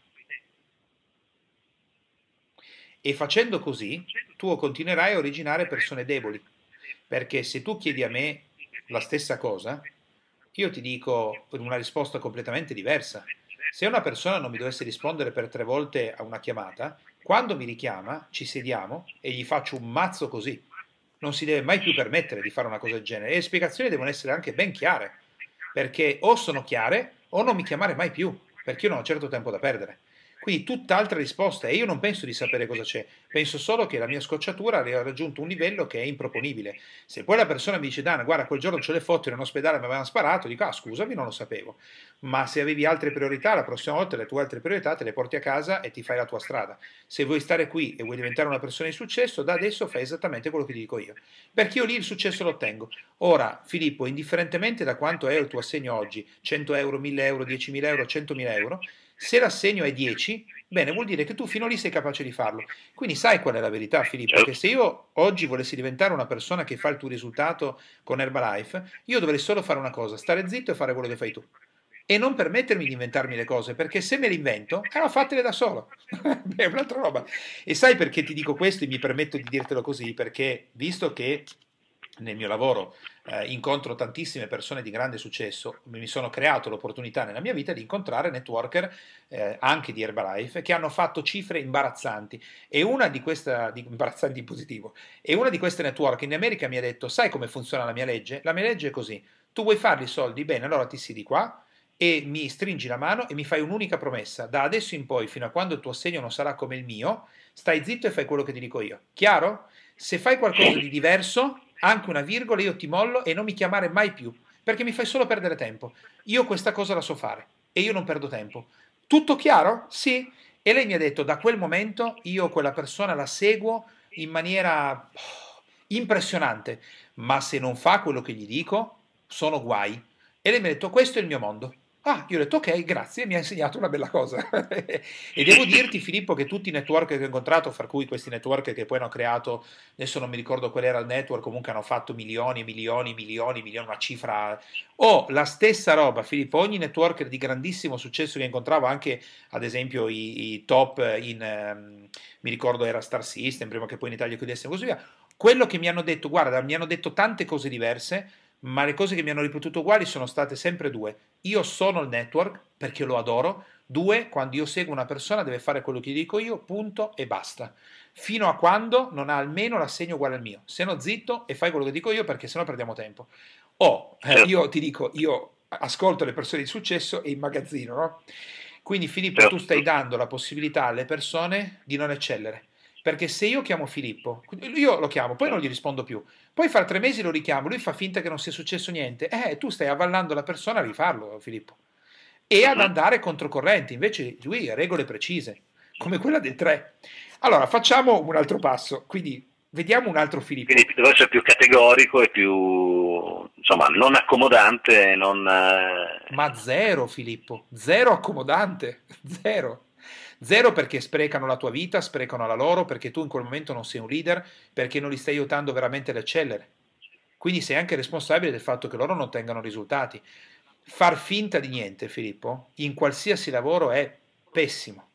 E facendo così, tu continuerai a originare persone deboli, perché se tu chiedi a me la stessa cosa, io ti dico una risposta completamente diversa. Se una persona non mi dovesse rispondere per tre volte a una chiamata, quando mi richiama, ci sediamo e gli faccio un mazzo così. Non si deve mai più permettere di fare una cosa del genere. E le spiegazioni devono essere anche ben chiare, perché o sono chiare o non mi chiamare mai più, perché io non ho certo tempo da perdere. Quindi tutt'altra risposta e io non penso di sapere cosa c'è, penso solo che la mia scocciatura ha raggiunto un livello che è improponibile. Se poi la persona mi dice Dana, guarda, quel giorno ce le foto in un ospedale mi avevano sparato, dico ah scusami, non lo sapevo. Ma se avevi altre priorità, la prossima volta le tue altre priorità te le porti a casa e ti fai la tua strada. Se vuoi stare qui e vuoi diventare una persona di successo, da adesso fai esattamente quello che ti dico io. Perché io lì il successo lo ottengo. Ora, Filippo, indifferentemente da quanto è il tuo assegno oggi, 100 euro, 1000 euro, 10.000 euro, 100.000 euro, se l'assegno è 10, bene, vuol dire che tu fino lì sei capace di farlo. Quindi sai qual è la verità, Filippo? Certo. Che se io oggi volessi diventare una persona che fa il tuo risultato con Herbalife, io dovrei solo fare una cosa, stare zitto e fare quello che fai tu. E non permettermi di inventarmi le cose, perché se me le invento, eh, fatele da solo. è un'altra roba. E sai perché ti dico questo e mi permetto di dirtelo così? Perché visto che nel mio lavoro eh, incontro tantissime persone di grande successo, mi sono creato l'opportunità nella mia vita di incontrare networker eh, anche di Herbalife che hanno fatto cifre imbarazzanti e una di queste, di, imbarazzanti in positivo, e una di queste network in America mi ha detto sai come funziona la mia legge? La mia legge è così, tu vuoi farli i soldi? Bene, allora ti siedi qua e mi stringi la mano e mi fai un'unica promessa, da adesso in poi fino a quando il tuo assegno non sarà come il mio, stai zitto e fai quello che ti dico io. Chiaro? Se fai qualcosa di diverso, anche una virgola, io ti mollo e non mi chiamare mai più, perché mi fai solo perdere tempo. Io questa cosa la so fare e io non perdo tempo. Tutto chiaro? Sì. E lei mi ha detto, da quel momento io quella persona la seguo in maniera oh, impressionante, ma se non fa quello che gli dico, sono guai. E lei mi ha detto, questo è il mio mondo. Ah, io ho detto ok, grazie, mi ha insegnato una bella cosa. e devo dirti, Filippo, che tutti i network che ho incontrato, fra cui questi network che poi hanno creato, adesso non mi ricordo qual era il network, comunque hanno fatto milioni, milioni, milioni, milioni, una cifra. O oh, la stessa roba, Filippo, ogni networker di grandissimo successo che incontravo, anche ad esempio i, i top in, um, mi ricordo era Star System, prima che poi in Italia chiudessero e così via, quello che mi hanno detto, guarda, mi hanno detto tante cose diverse, ma le cose che mi hanno ripetuto uguali sono state sempre due. Io sono il network perché lo adoro. Due, quando io seguo una persona deve fare quello che gli dico io, punto e basta. Fino a quando non ha almeno l'assegno uguale al mio. Se no zitto e fai quello che dico io perché sennò perdiamo tempo. O certo. io ti dico, io ascolto le persone di successo e immagazzino, no? Quindi Filippo, tu certo. stai dando la possibilità alle persone di non eccellere. Perché se io chiamo Filippo, io lo chiamo, poi non gli rispondo più, poi fra tre mesi lo richiamo, lui fa finta che non sia successo niente, eh, tu stai avvallando la persona a rifarlo, Filippo. E ad andare controcorrente, invece lui ha regole precise, come quella del 3. Allora, facciamo un altro passo, quindi vediamo un altro Filippo. Quindi deve essere più categorico e più, insomma, non accomodante, non... Eh, Ma zero, Filippo, zero accomodante, zero. Zero perché sprecano la tua vita, sprecano la loro, perché tu in quel momento non sei un leader, perché non li stai aiutando veramente ad eccellere. Quindi sei anche responsabile del fatto che loro non ottengano risultati. Far finta di niente, Filippo, in qualsiasi lavoro è pessimo,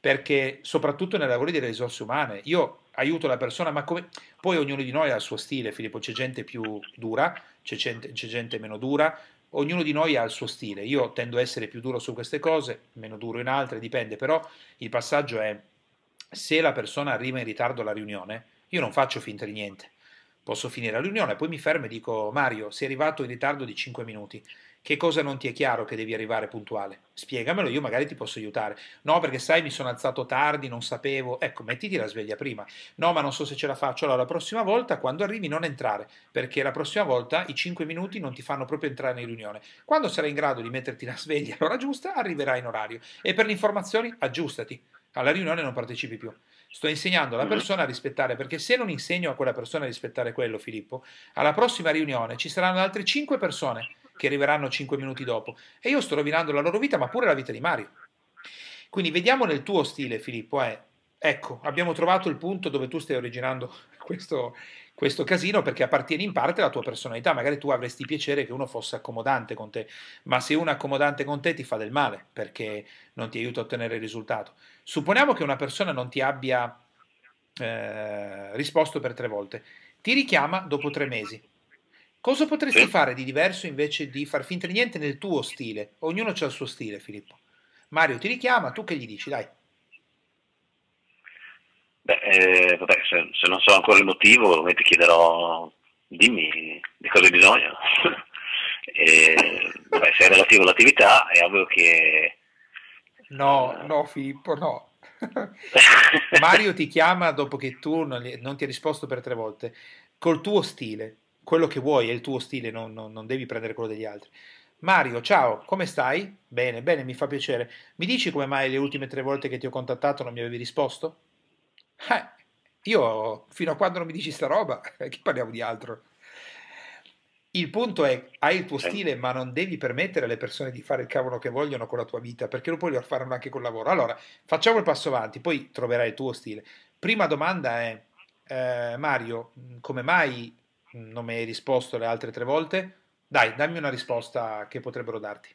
perché soprattutto nei lavori delle risorse umane, io aiuto la persona, ma come... poi ognuno di noi ha il suo stile, Filippo, c'è gente più dura, c'è gente, c'è gente meno dura, ognuno di noi ha il suo stile. Io tendo a essere più duro su queste cose, meno duro in altre, dipende, però il passaggio è se la persona arriva in ritardo alla riunione, io non faccio finta di niente. Posso finire la riunione, poi mi fermo e dico Mario, sei arrivato in ritardo di 5 minuti. Che cosa non ti è chiaro che devi arrivare puntuale? Spiegamelo, io magari ti posso aiutare. No, perché sai, mi sono alzato tardi, non sapevo. Ecco, mettiti la sveglia prima. No, ma non so se ce la faccio. Allora, la prossima volta, quando arrivi, non entrare, perché la prossima volta i 5 minuti non ti fanno proprio entrare in riunione. Quando sarai in grado di metterti la sveglia all'ora giusta, arriverai in orario. E per le informazioni, aggiustati. Alla riunione non partecipi più. Sto insegnando alla persona a rispettare, perché se non insegno a quella persona a rispettare quello, Filippo, alla prossima riunione ci saranno altre 5 persone che arriveranno 5 minuti dopo. E io sto rovinando la loro vita, ma pure la vita di Mario. Quindi vediamo nel tuo stile, Filippo, eh, ecco, abbiamo trovato il punto dove tu stai originando questo, questo casino perché appartiene in parte alla tua personalità. Magari tu avresti piacere che uno fosse accomodante con te, ma se uno è accomodante con te ti fa del male perché non ti aiuta a ottenere il risultato. Supponiamo che una persona non ti abbia eh, risposto per tre volte, ti richiama dopo tre mesi. Cosa potresti sì. fare di diverso invece di far finta di niente nel tuo stile? Ognuno ha il suo stile, Filippo. Mario ti richiama, tu che gli dici? Dai. Beh, eh, vabbè, se, se, non so ancora il motivo, ti chiederò, dimmi di cosa hai bisogno. E, vabbè, se è relativo all'attività è ovvio che... No, uh, no Filippo, no. Mario ti chiama dopo che tu non, non, ti hai risposto per tre volte, col tuo stile, quello che vuoi è il tuo stile, non, non, non devi prendere quello degli altri. Mario, ciao, come stai? Bene, bene, mi fa piacere. Mi dici come mai le ultime tre volte che ti ho contattato non mi avevi risposto? Eh, io fino a quando non mi dici sta roba, che parliamo di altro. Il punto è, hai il tuo stile, ma non devi permettere alle persone di fare il cavolo che vogliono con la tua vita, perché lo puoi fare anche col lavoro. Allora, facciamo il passo avanti, poi troverai il tuo stile. Prima domanda è, eh, Mario, come mai non mi hai risposto le altre tre volte? Dai, dammi una risposta che potrebbero darti.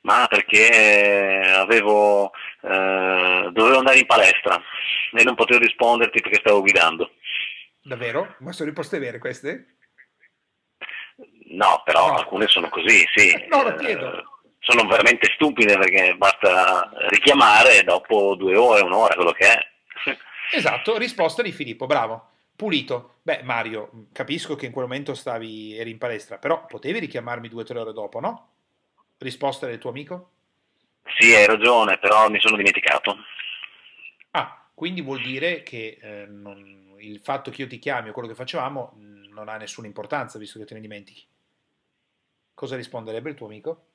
Ma perché avevo, eh, dovevo andare in palestra e non potevo risponderti perché stavo guidando. Davvero? Ma sono risposte vere queste? No, però no. alcune sono così, sì. No, lo chiedo. Eh, sono veramente stupide perché basta richiamare dopo due ore, un'ora, quello che è. Esatto, risposta di Filippo, bravo. Pulito. Beh, Mario, capisco che in quel momento stavi, eri in palestra, però potevi richiamarmi due o tre ore dopo, no? Risposta del tuo amico? Sì, hai ragione, però mi sono dimenticato. Ah, quindi vuol dire che eh, non, il fatto che io ti chiami o quello che facevamo non ha nessuna importanza, visto che te ne dimentichi. Cosa risponderebbe il tuo amico?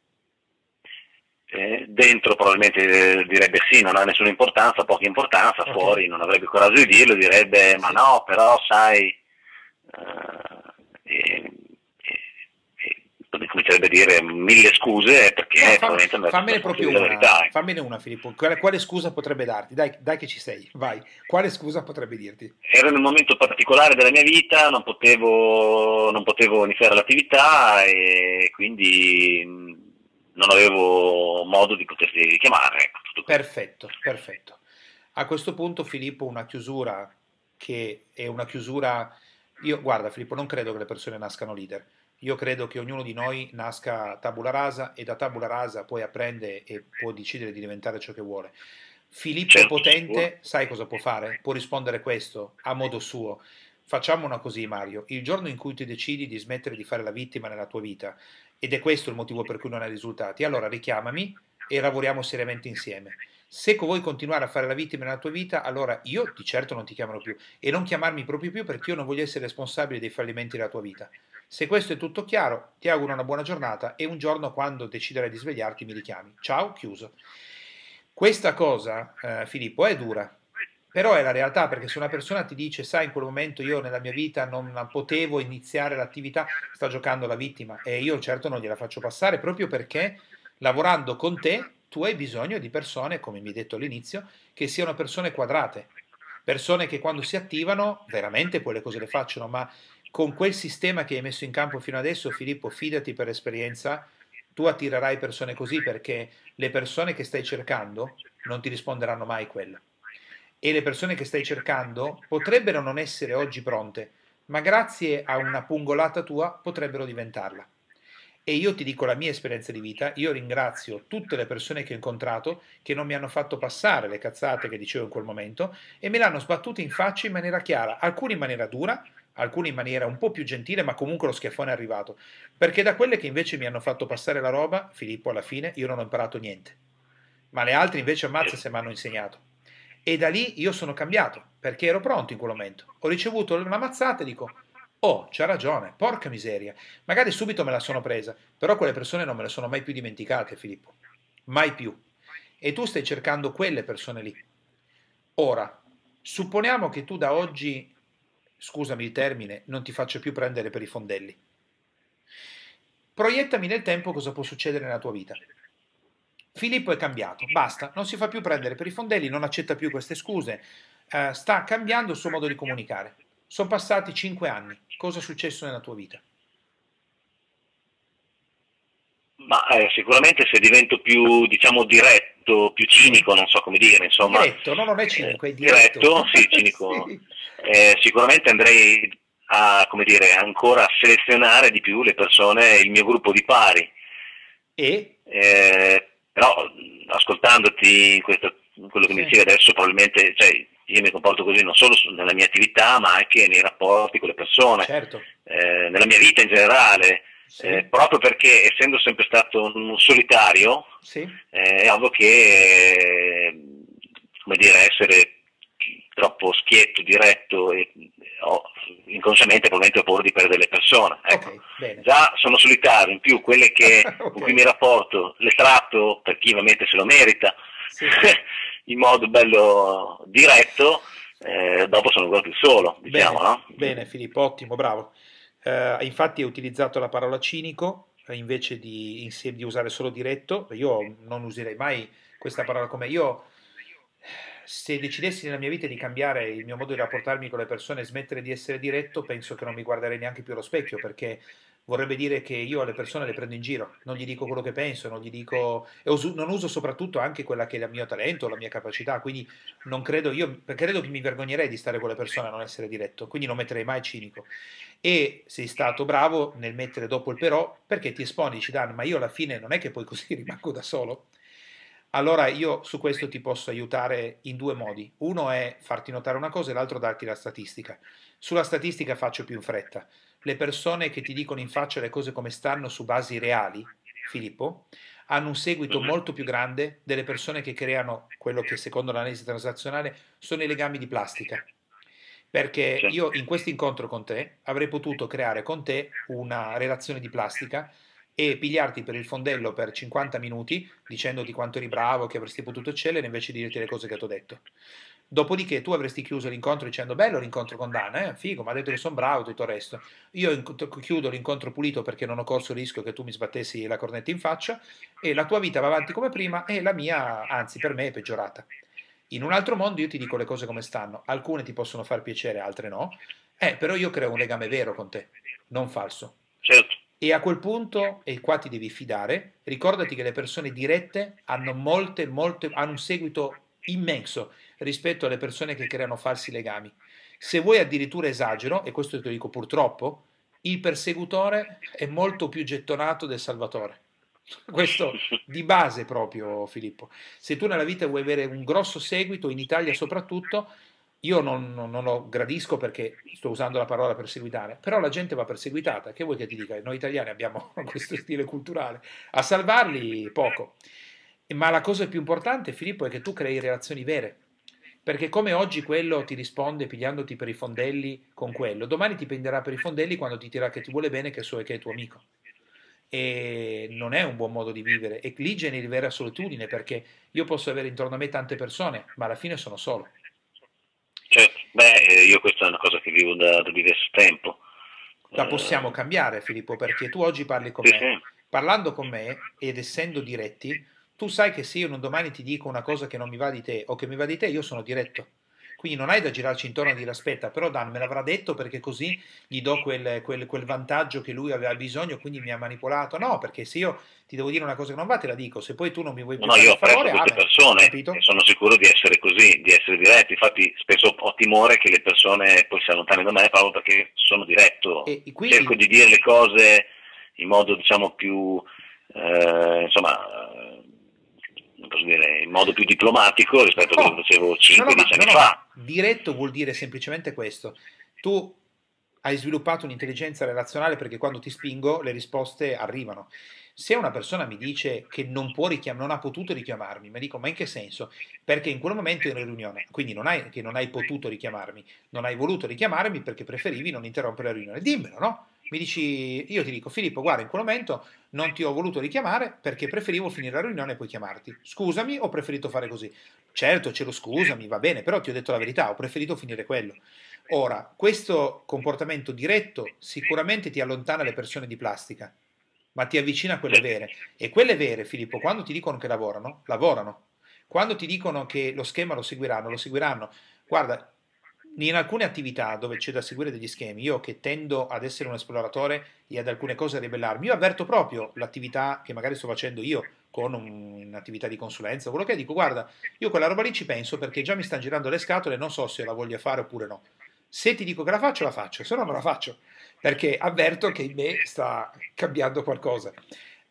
Eh, dentro probabilmente eh, direbbe sì, non ha nessuna importanza, poca importanza, okay. fuori non avrebbe coraggio di dirlo, direbbe ma no, però sai, eh, comincerebbe a dire mille scuse perché no, fammi, fammene proprio una, verità, fammene una Filippo, quale, quale, scusa potrebbe darti? Dai, dai che ci sei, vai, quale scusa potrebbe dirti? Ero in un momento particolare della mia vita, non potevo, non potevo iniziare l'attività e quindi non avevo modo di poterti richiamare. Ecco, perfetto, perfetto. A questo punto Filippo una chiusura che è una chiusura... Io, guarda Filippo, non credo che le persone nascano leader. Io credo che ognuno di noi nasca tabula rasa e da tabula rasa poi apprende e può decidere di diventare ciò che vuole. Filippo certo, Potente, sai cosa può fare? Può rispondere questo a modo suo. Facciamo una così, Mario. Il giorno in cui ti decidi di smettere di fare la vittima nella tua vita ed è questo il motivo per cui non hai risultati, allora richiamami e lavoriamo seriamente insieme. Se vuoi continuare a fare la vittima nella tua vita, allora io di certo non ti chiamerò più e non chiamarmi proprio più perché io non voglio essere responsabile dei fallimenti della tua vita. Se questo è tutto chiaro, ti auguro una buona giornata e un giorno quando deciderai di svegliarti mi richiami. Ciao, chiuso. Questa cosa, eh, Filippo, è dura, però è la realtà perché se una persona ti dice, sai, in quel momento io nella mia vita non potevo iniziare l'attività, sta giocando la vittima. E io certo non gliela faccio passare proprio perché lavorando con te tu hai bisogno di persone, come mi hai detto all'inizio, che siano persone quadrate, persone che quando si attivano veramente poi le cose le facciano, ma con quel sistema che hai messo in campo fino adesso, Filippo, fidati per esperienza, tu attirerai persone così perché le persone che stai cercando non ti risponderanno mai quello e le persone che stai cercando potrebbero non essere oggi pronte, ma grazie a una pungolata tua potrebbero diventarla. E io ti dico la mia esperienza di vita, io ringrazio tutte le persone che ho incontrato che non mi hanno fatto passare le cazzate che dicevo in quel momento e me l'hanno sbattuta in faccia in maniera chiara, alcune in maniera dura, alcune in maniera un po' più gentile, ma comunque lo schiaffone è arrivato. Perché da quelle che invece mi hanno fatto passare la roba, Filippo, alla fine io non ho imparato niente. Ma le altre invece ammazza se mi hanno insegnato. E da lì io sono cambiato, perché ero pronto in quel momento. Ho ricevuto una mazzata e dico, oh, c'ha ragione, porca miseria. Magari subito me la sono presa, però quelle persone non me le sono mai più dimenticate, Filippo. Mai più. E tu stai cercando quelle persone lì. Ora, supponiamo che tu da oggi, scusami il termine, non ti faccia più prendere per i fondelli. Proiettami nel tempo cosa può succedere nella tua vita. Filippo è cambiato, basta, non si fa più prendere per i fondelli, non accetta più queste scuse, eh, sta cambiando il suo modo di comunicare. Sono passati cinque anni, cosa è successo nella tua vita? Ma eh, sicuramente se divento più, diciamo, diretto, più cinico, non so come dire, insomma. Diretto, no, non è cinico, è diretto. Diretto, sì, cinico. sì. Eh, sicuramente andrei a, come dire, ancora a selezionare di più le persone, il mio gruppo di pari. E? Eh, però ascoltandoti in questo, quello che sì. mi dicevi adesso probabilmente cioè, io mi comporto così non solo nella mia attività ma anche nei rapporti con le persone, certo. eh, nella mia vita in generale. sì. eh, proprio perché essendo sempre stato un solitario, sì. eh, è ovvio che come dire, essere troppo schietto, diretto e oh, inconsciamente probabilmente ho paura di perdere le persone. Ecco. Okay, Già sono solitario, in più quelle che, okay. con cui mi rapporto le tratto per chi ovviamente se lo merita sì. in modo bello diretto, eh, dopo sono ancora più solo, diciamo. Bene, no? bene Filippo, ottimo, bravo. Uh, infatti hai utilizzato la parola cinico eh, invece di, di, usare solo diretto, io non userei mai questa parola come io se decidessi nella mia vita di cambiare il mio modo di rapportarmi con le persone e smettere di essere diretto, penso che non mi guarderei neanche più allo specchio perché vorrebbe dire che io alle persone le prendo in giro, non gli dico quello che penso, non gli dico e uso, non uso soprattutto anche quella che è il mio talento, la mia capacità, quindi non credo io credo che mi vergognerei di stare con le persone a non essere diretto, quindi non metterei mai cinico. E sei stato bravo nel mettere dopo il però perché ti esponi, dici Dan, ma io alla fine non è che poi così rimango da solo. Allora io su questo ti posso aiutare in due modi. Uno è farti notare una cosa e l'altro darti la statistica. Sulla statistica faccio più in fretta. Le persone che ti dicono in faccia le cose come stanno su basi reali, Filippo, hanno un seguito molto più grande delle persone che creano quello che secondo l'analisi transazionale sono i legami di plastica. Perché io in questo incontro con te avrei potuto creare con te una relazione di plastica e pigliarti per il fondello per 50 minuti dicendoti quanto eri bravo, che avresti potuto eccellere invece di dirti le cose che ti ho detto. Dopodiché tu avresti chiuso l'incontro dicendo bello l'incontro con Dana, eh? figo, mi ha detto che sono bravo, tutto il resto. Io chiudo l'incontro pulito perché non ho corso il rischio che tu mi sbattessi la cornetta in faccia e la tua vita va avanti come prima e la mia, anzi per me, è peggiorata. In un altro mondo io ti dico le cose come stanno, alcune ti possono far piacere, altre no, eh, però io creo un legame vero con te, non falso. E a quel punto, e qua ti devi fidare, ricordati che le persone dirette hanno molte, molte, hanno un seguito immenso rispetto alle persone che creano falsi legami. Se vuoi addirittura esagero, e questo te lo dico purtroppo, il persecutore è molto più gettonato del salvatore. Questo di base proprio, Filippo. Se tu nella vita vuoi avere un grosso seguito, in Italia soprattutto, io non, non, non, lo gradisco perché sto usando la parola perseguitare, però la gente va perseguitata. Che vuoi che ti dica? Noi italiani abbiamo questo stile culturale. A salvarli poco. Ma la cosa più importante, Filippo, è che tu crei relazioni vere. Perché come oggi quello ti risponde pigliandoti per i fondelli con quello, domani ti prenderà per i fondelli quando ti dirà che ti vuole bene, che so che è tuo amico. E non è un buon modo di vivere. E lì generi vera solitudine perché io posso avere intorno a me tante persone, ma alla fine sono solo. Certo, beh, eh, io questa è una cosa che vivo da, da diverso tempo. La possiamo eh, cambiare, Filippo, perché tu oggi parli con sì, me. Sì. Parlando con me ed essendo diretti, tu sai che se io un domani ti dico una cosa che non mi va di te o che mi va di te, io sono diretto. Quindi non hai da girarci intorno e dire aspetta, però Dan me l'avrà detto perché così gli do quel, quel, quel, vantaggio che lui aveva bisogno, quindi mi ha manipolato. No, perché se io ti devo dire una cosa che non va, te la dico. Se poi tu non mi vuoi più no, io apprezzo favore, queste persone capito? e sono sicuro di essere così, di essere diretti. Infatti spesso ho timore che le persone poi si allontanino da me proprio perché sono diretto. E, quindi... Cerco di dire le cose in modo diciamo più eh, insomma dire, in modo più diplomatico rispetto a quello che facevo 5-10 no, no, anni fa. Diretto vuol dire semplicemente questo. Tu hai sviluppato un'intelligenza relazionale perché quando ti spingo le risposte arrivano. Se una persona mi dice che non, può richiam- non ha potuto richiamarmi, mi dico ma in che senso? Perché in quel momento ero in riunione, quindi non hai, che non hai potuto richiamarmi, non hai voluto richiamarmi perché preferivi non interrompere la riunione. Dimmelo, no? mi dici, io ti dico Filippo, guarda, in quel momento non ti ho voluto richiamare perché preferivo finire la riunione e poi chiamarti. Scusami, ho preferito fare così. Certo, ce lo scusami, va bene, però ti ho detto la verità, ho preferito finire quello. Ora, questo comportamento diretto sicuramente ti allontana le persone di plastica, ma ti avvicina a quelle vere. E quelle vere, Filippo, quando ti dicono che lavorano, lavorano. Quando ti dicono che lo schema lo seguiranno, lo seguiranno. Guarda, in alcune attività dove c'è da seguire degli schemi, io che tendo ad essere un esploratore e ad alcune cose a ribellarmi, io avverto proprio l'attività che magari sto facendo io con un'attività di consulenza, quello che dico, guarda, io quella roba lì ci penso perché già mi stanno girando le scatole, non so se la voglio fare oppure no. Se ti dico che la faccio, la faccio, se no non la faccio, perché avverto che in me sta cambiando qualcosa.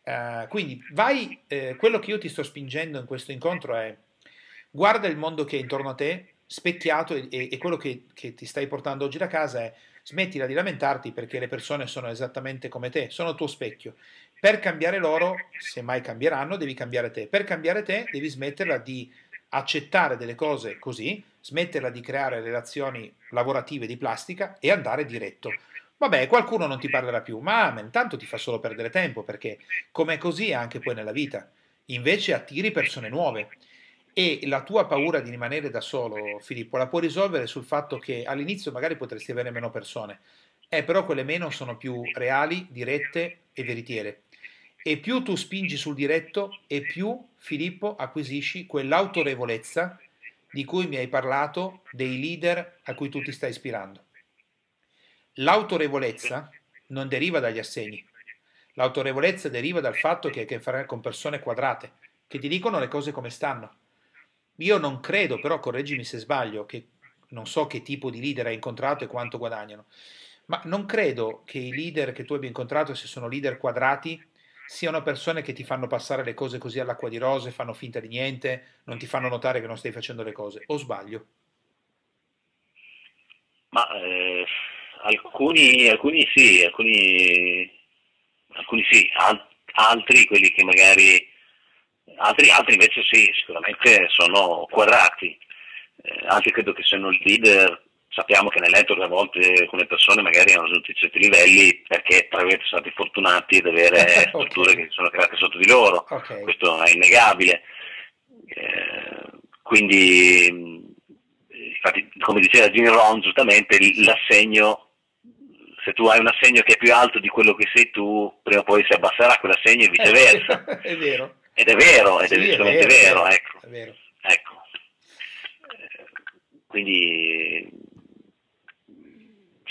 Uh, quindi vai, eh, quello che io ti sto spingendo in questo incontro è guarda il mondo che è intorno a te, specchiato e, e quello che, che, ti stai portando oggi da casa è Smettila di lamentarti perché le persone sono esattamente come te, sono il tuo specchio. Per cambiare loro, se mai cambieranno, devi cambiare te. Per cambiare te, devi smetterla di accettare delle cose così, smetterla di creare relazioni lavorative di plastica e andare diretto. Vabbè, qualcuno non ti parlerà più, ma intanto ti fa solo perdere tempo perché come è così anche poi nella vita. Invece attiri persone nuove. E la tua paura di rimanere da solo, Filippo, la puoi risolvere sul fatto che all'inizio magari potresti avere meno persone, eh, però quelle meno sono più reali, dirette e veritiere. E più tu spingi sul diretto, e più, Filippo, acquisisci quell'autorevolezza di cui mi hai parlato dei leader a cui tu ti stai ispirando. L'autorevolezza non deriva dagli assegni. L'autorevolezza deriva dal fatto che hai a che fare con persone quadrate, che ti dicono le cose come stanno. Io non credo, però correggimi se sbaglio, che non so che tipo di leader hai incontrato e quanto guadagnano, ma non credo che i leader che tu abbia incontrato, se sono leader quadrati, siano persone che ti fanno passare le cose così all'acqua di rose, fanno finta di niente, non ti fanno notare che non stai facendo le cose. O sbaglio? Ma eh, alcuni, alcuni sì, alcuni, alcuni sì, Al- altri, quelli che magari, altri, altri invece sì, sicuramente sono quadrati. Eh, altri credo che siano leader sappiamo che nel network a volte alcune persone magari hanno raggiunto certi livelli perché tra sono stati fortunati ad avere strutture okay. che sono create sotto di loro, okay. questo è innegabile. Eh, quindi, infatti, come diceva Jim Ron, giustamente l'assegno, se tu hai un assegno che è più alto di quello che sei tu, prima o poi si abbasserà quell'assegno e viceversa. è vero. Ed è vero, ed sì, è decisamente vero, vero, ecco. È vero. ecco. Eh, quindi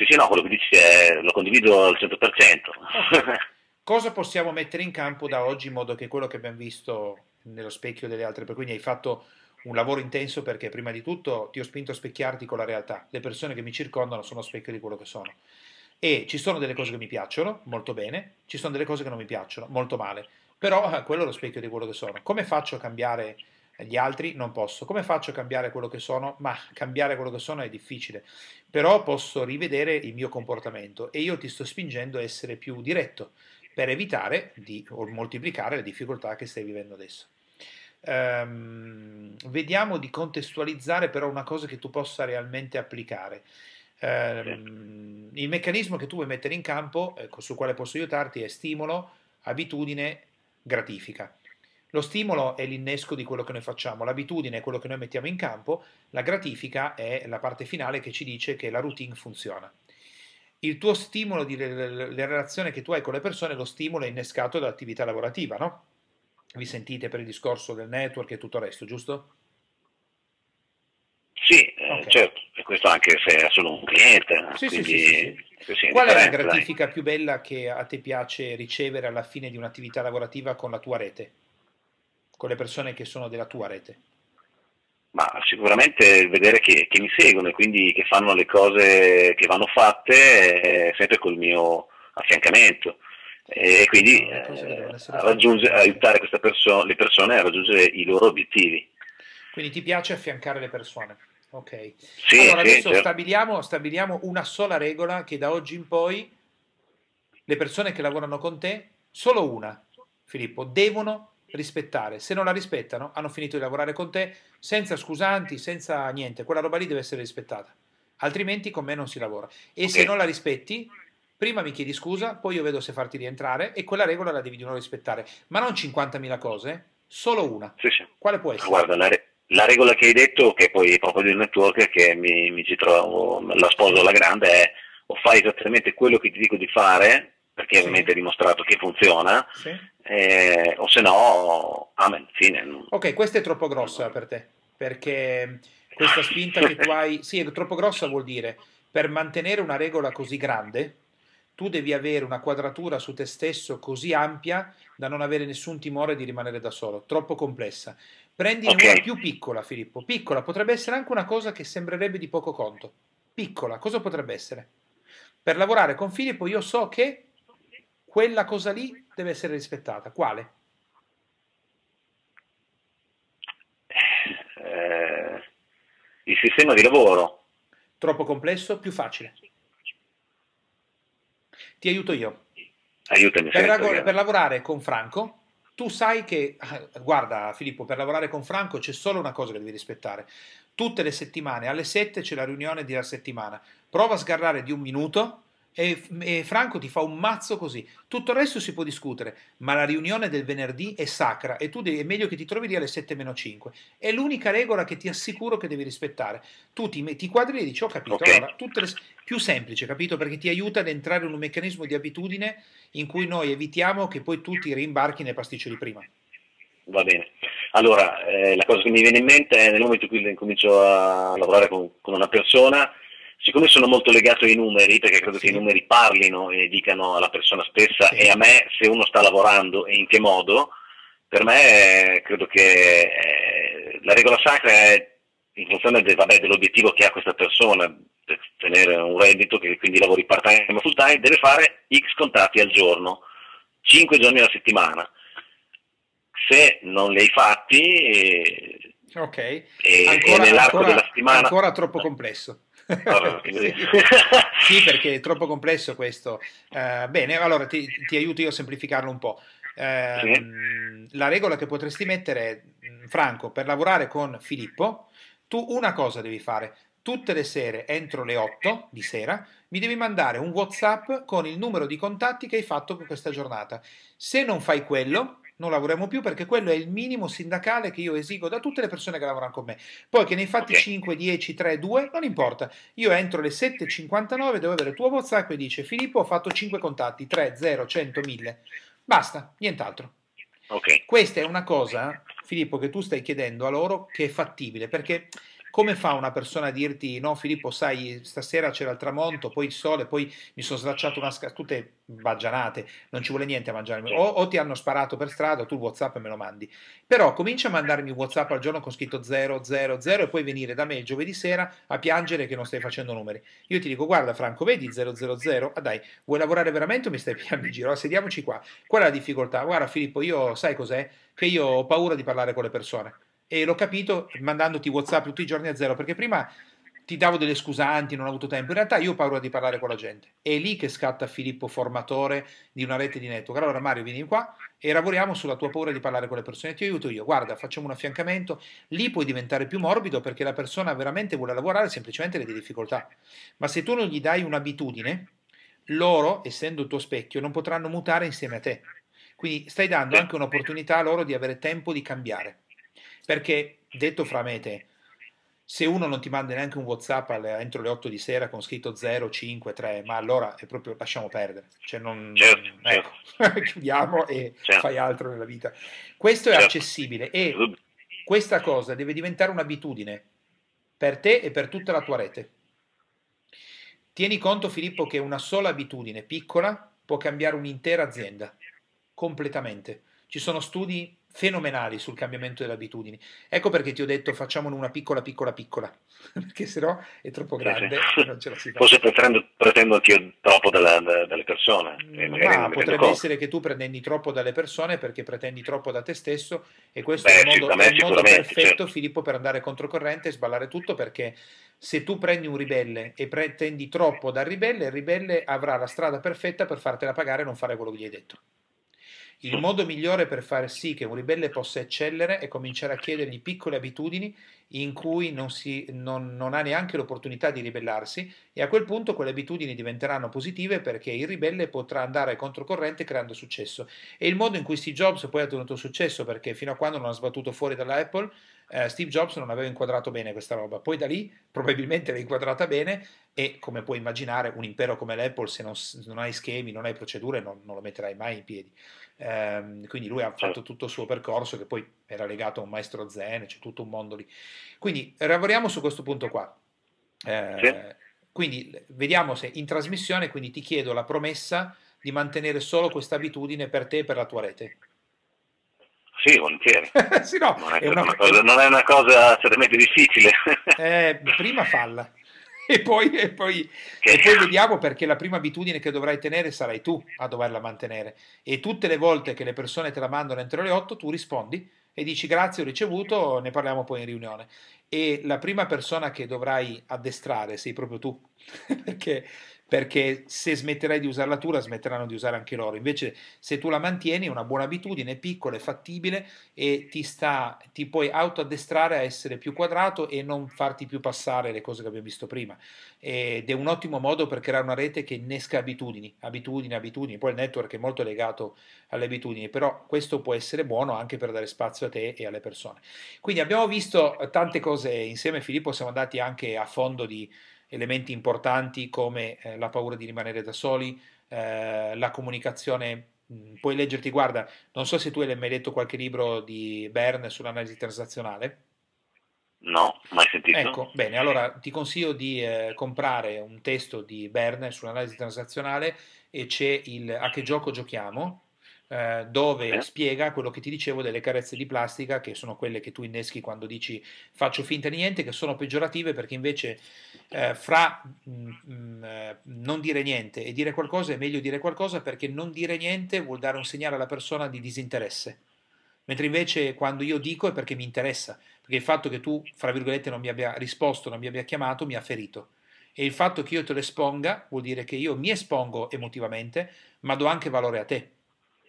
sì, sì, no, quello che dici è, lo condivido al 100%. Cosa possiamo mettere in campo da oggi in modo che quello che abbiamo visto nello specchio delle altre, per quindi hai fatto un lavoro intenso perché prima di tutto ti ho spinto a specchiarti con la realtà, le persone che mi circondano sono specchio di quello che sono e ci sono delle cose che mi piacciono molto bene, ci sono delle cose che non mi piacciono molto male, però eh, quello è lo specchio di quello che sono. Come faccio a cambiare gli altri? Non posso. Come faccio a cambiare quello che sono? Ma cambiare quello che sono è difficile però posso rivedere il mio comportamento e io ti sto spingendo a essere più diretto per evitare di moltiplicare le difficoltà che stai vivendo adesso. Um, vediamo di contestualizzare però una cosa che tu possa realmente applicare. Um, il meccanismo che tu vuoi mettere in campo, ecco, sul quale posso aiutarti, è stimolo, abitudine, gratifica. Lo stimolo è l'innesco di quello che noi facciamo, l'abitudine è quello che noi mettiamo in campo, la gratifica è la parte finale che ci dice che la routine funziona. Il tuo stimolo, di, la relazione che tu hai con le persone, lo stimolo è innescato dall'attività lavorativa, no? Vi sentite per il discorso del network e tutto il resto, giusto? Sì, eh, okay. certo, e questo anche se è solo un cliente. Quindi, sì, sì, sì Qual è la gratifica dai. più bella che a te piace ricevere alla fine di un'attività lavorativa con la tua rete? Con le persone che sono della tua rete? Ma sicuramente vedere che, che mi seguono e quindi che fanno le cose che vanno fatte eh, sempre col mio affiancamento e quindi eh, aiutare perso- le persone a raggiungere i loro obiettivi. Quindi ti piace affiancare le persone? Ok. Sì, allora sì, adesso certo. stabiliamo, stabiliamo una sola regola che da oggi in poi le persone che lavorano con te, solo una, Filippo, devono rispettare. Se non la rispettano, hanno finito di lavorare con te senza scusanti, senza niente. Quella roba lì deve essere rispettata. Altrimenti con me non si lavora. E se non la rispetti, prima mi chiedi scusa, poi io vedo se farti rientrare e quella regola la devi di nuovo rispettare. Ma non 50.000 cose, solo una. Sì, sì. Quale può essere? Guarda, la, re- la, regola che hai detto, che poi proprio del network, che mi, mi ci trovo, la sposo alla grande, è o fai esattamente quello che ti dico di fare, perché sì. ovviamente è dimostrato che funziona, sì eh, o se no, amen, fine. Ok, questa è troppo grossa per te, perché questa spinta che tu hai, sì, è troppo grossa vuol dire, per mantenere una regola così grande, tu devi avere una quadratura su te stesso così ampia da non avere nessun timore di rimanere da solo, troppo complessa. Prendi okay. una più piccola, Filippo, piccola, potrebbe essere anche una cosa che sembrerebbe di poco conto. Piccola, cosa potrebbe essere? Per lavorare con Filippo io so che quella cosa lì deve essere rispettata. Quale? Eh, il sistema di lavoro. Troppo complesso? Più facile? Ti aiuto io. Aiutami. Per, lavor- per lavorare con Franco, tu sai che, guarda Filippo, per lavorare con Franco c'è solo una cosa che devi rispettare. Tutte le settimane alle 7 c'è la riunione di la settimana. Prova a sgarrare di un minuto e, e, Franco ti fa un mazzo così. Tutto il resto si può discutere, ma la riunione del venerdì è sacra e tu devi, è meglio che ti trovi lì alle 7 meno 5. È l'unica regola che ti assicuro che devi rispettare. Tu ti, ti quadri e dici: Ho capito. Okay. Allora, tutte le, più semplice, capito? Perché ti aiuta ad entrare in un meccanismo di abitudine in cui noi evitiamo che poi tu ti rimbarchi nel pasticcio di prima. Va bene. Allora, eh, la cosa che mi viene in mente è nel momento in cui comincio a lavorare con, con una persona siccome sono molto legato ai numeri, perché credo sì. che i numeri parlino e dicano alla persona stessa sì. e a me se uno sta lavorando e in che modo, per me eh, credo che eh, la regola sacra è in funzione de, vabbè, dell'obiettivo che ha questa persona, per tenere un reddito che quindi lavori part time o full time, deve fare X contatti al giorno, 5 giorni alla settimana. Se non li hai fatti, eh, ok, e, ancora, e nell'arco ancora, della settimana... Ancora troppo complesso sì, perché è troppo complesso questo. Uh, bene, allora ti, ti, aiuto io a semplificarlo un po'. Uh, sì. La regola che potresti mettere mm, Franco, per lavorare con Filippo, tu una cosa devi fare. Tutte le sere, entro le 8 di sera, mi devi mandare un WhatsApp con il numero di contatti che hai fatto per questa giornata. Se non fai quello, non lavoriamo più perché quello è il minimo sindacale che io esigo da tutte le persone che lavorano con me. Poi che ne hai fatti okay. 5, 10, 3, 2, non importa. Io entro alle 7.59, devo avere il tuo WhatsApp e dice Filippo ho fatto 5 contatti, 3, 0, 100, 1000. Basta, nient'altro. Okay. Questa è una cosa, Filippo, che tu stai chiedendo a loro che è fattibile, perché come fa una persona a dirti no Filippo sai stasera c'era il tramonto poi il sole poi mi sono slacciato una scatola tutte baggianate non ci vuole niente a mangiare. O, o, ti hanno sparato per strada tu il whatsapp me lo mandi. Però comincia a mandarmi whatsapp al giorno con scritto 000 e poi venire da me il giovedì sera a piangere che non stai facendo numeri. Io ti dico guarda Franco vedi 000 ah dai vuoi lavorare veramente o mi stai pigliando in giro? Sediamoci qua. Qual è la difficoltà? Guarda Filippo io sai cos'è? Che io ho paura di parlare con le persone e l'ho capito mandandoti WhatsApp tutti i giorni a zero, perché prima ti davo delle scusanti, non ho avuto tempo. In realtà io ho paura di parlare con la gente. È lì che scatta Filippo, formatore di una rete di network. Allora Mario, vieni qua e lavoriamo sulla tua paura di parlare con le persone. Ti aiuto io. Guarda, facciamo un affiancamento. Lì puoi diventare più morbido perché la persona veramente vuole lavorare, semplicemente le difficoltà. Ma se tu non gli dai un'abitudine, loro, essendo il tuo specchio, non potranno mutare insieme a te. Quindi stai dando anche un'opportunità a loro di avere tempo di cambiare. Perché, detto fra me e te, se uno non ti manda neanche un WhatsApp alle, entro le 8 di sera con scritto 0, 5, 3, ma allora è proprio lasciamo perdere. Cioè non, certo, ecco, certo. chiudiamo e certo. fai altro nella vita. Questo è certo. accessibile e questa cosa deve diventare un'abitudine per te e per tutta la tua rete. Tieni conto, Filippo, che una sola abitudine piccola può cambiare un'intera azienda completamente. Ci sono studi fenomenali sul cambiamento delle abitudini. Ecco perché ti ho detto facciamone una piccola, piccola, piccola, perché sennò è troppo grande sì. Forse pretendo, pretendo troppo dalla, dalle persone. Ma potrebbe essere che tu pretendi troppo dalle persone perché pretendi troppo da te stesso e questo Beh, è il modo, è il modo perfetto, certo. Filippo, per andare controcorrente e sballare tutto perché se tu prendi un ribelle e pretendi troppo dal ribelle, il ribelle avrà la strada perfetta per fartela pagare e non fare quello che gli hai detto. Il modo migliore per far sì che un ribelle possa eccellere è cominciare a chiedergli piccole abitudini in cui non, si, non, non, ha neanche l'opportunità di ribellarsi e a quel punto quelle abitudini diventeranno positive perché il ribelle potrà andare controcorrente creando successo. E il modo in cui Steve Jobs poi ha ottenuto successo perché fino a quando non ha sbattuto fuori dalla Apple eh, Steve Jobs non aveva inquadrato bene questa roba. Poi da lì probabilmente l'ha inquadrata bene e come puoi immaginare un impero come l'Apple se non, non hai schemi, non hai procedure non, non lo metterai mai in piedi. Eh, quindi lui ha fatto tutto il suo percorso che poi era legato a un maestro zen, c'è tutto un mondo lì. Quindi lavoriamo su questo punto qua. Eh. Quindi vediamo se in trasmissione, quindi ti chiedo la promessa di mantenere solo questa abitudine per te e per la tua rete. Sì, volentieri. sì, no, non, è, è una... Una cosa, non, è una cosa, certamente difficile. eh, prima falla e poi, e, poi, e poi, vediamo perché la prima abitudine che dovrai tenere sarai tu a doverla mantenere. E tutte le volte che le persone te la mandano entro le 8 tu rispondi e dici grazie ho ricevuto, ne parliamo poi in riunione. E la prima persona che dovrai addestrare sei proprio tu, perché perché se smetterai di usarla tu la smetteranno di usare anche loro. Invece se tu la mantieni è una buona abitudine, piccola, e fattibile e ti, sta, ti puoi autoaddestrare a essere più quadrato e non farti più passare le cose che abbiamo visto prima. Ed è un ottimo modo per creare una rete che innesca abitudini, abitudini, abitudini. Poi il network è molto legato alle abitudini, però questo può essere buono anche per dare spazio a te e alle persone. Quindi abbiamo visto tante cose insieme, Filippo, siamo andati anche a fondo di elementi importanti come eh, la paura di rimanere da soli, eh, la comunicazione. Mm, puoi leggerti, guarda, non so se tu hai mai letto qualche libro di Bern sull'analisi transazionale. No, mai sentito. Ecco, bene, allora ti consiglio di eh, comprare un testo di Bern sull'analisi transazionale e c'è il A che gioco giochiamo, eh, dove eh. spiega quello che ti dicevo delle carezze di plastica, che sono quelle che tu inneschi quando dici faccio finta di niente, che sono peggiorative perché invece eh, fra mh, mm, mh, mm, eh, non dire niente e dire qualcosa è meglio dire qualcosa perché non dire niente vuol dare un segnale alla persona di disinteresse. Mentre invece quando io dico è perché mi interessa, perché il fatto che tu, fra virgolette, non mi abbia risposto, non mi abbia chiamato, mi ha ferito. E il fatto che io te lo esponga vuol dire che io mi espongo emotivamente, ma do anche valore a te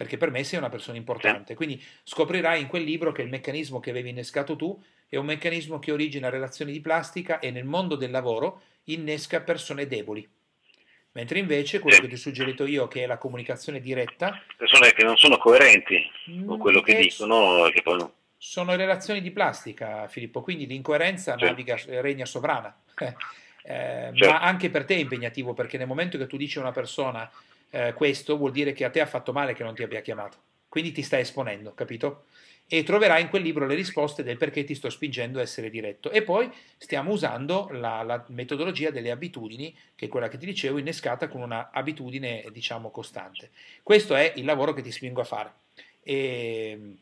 perché per me sei una persona importante. Quindi scoprirai in quel libro che il meccanismo che avevi innescato tu è un meccanismo che origina relazioni di plastica e nel mondo del lavoro innesca persone deboli. Mentre invece quello che ti ho suggerito io, che è la comunicazione diretta... Persone che non sono coerenti con quello che dicono che poi no. Sono relazioni di plastica, Filippo, quindi l'incoerenza certo. naviga, regna sovrana. Eh, certo. Ma anche per te è impegnativo, perché nel momento che tu dici a una persona eh, questo vuol dire che a te ha fatto male che non ti abbia chiamato. Quindi ti stai esponendo, capito? E troverai in quel libro le risposte del perché ti sto spingendo a essere diretto. E poi stiamo usando la, la metodologia delle abitudini, che è quella che ti dicevo, innescata con una abitudine, diciamo, costante. Questo è il lavoro che ti spingo a fare. E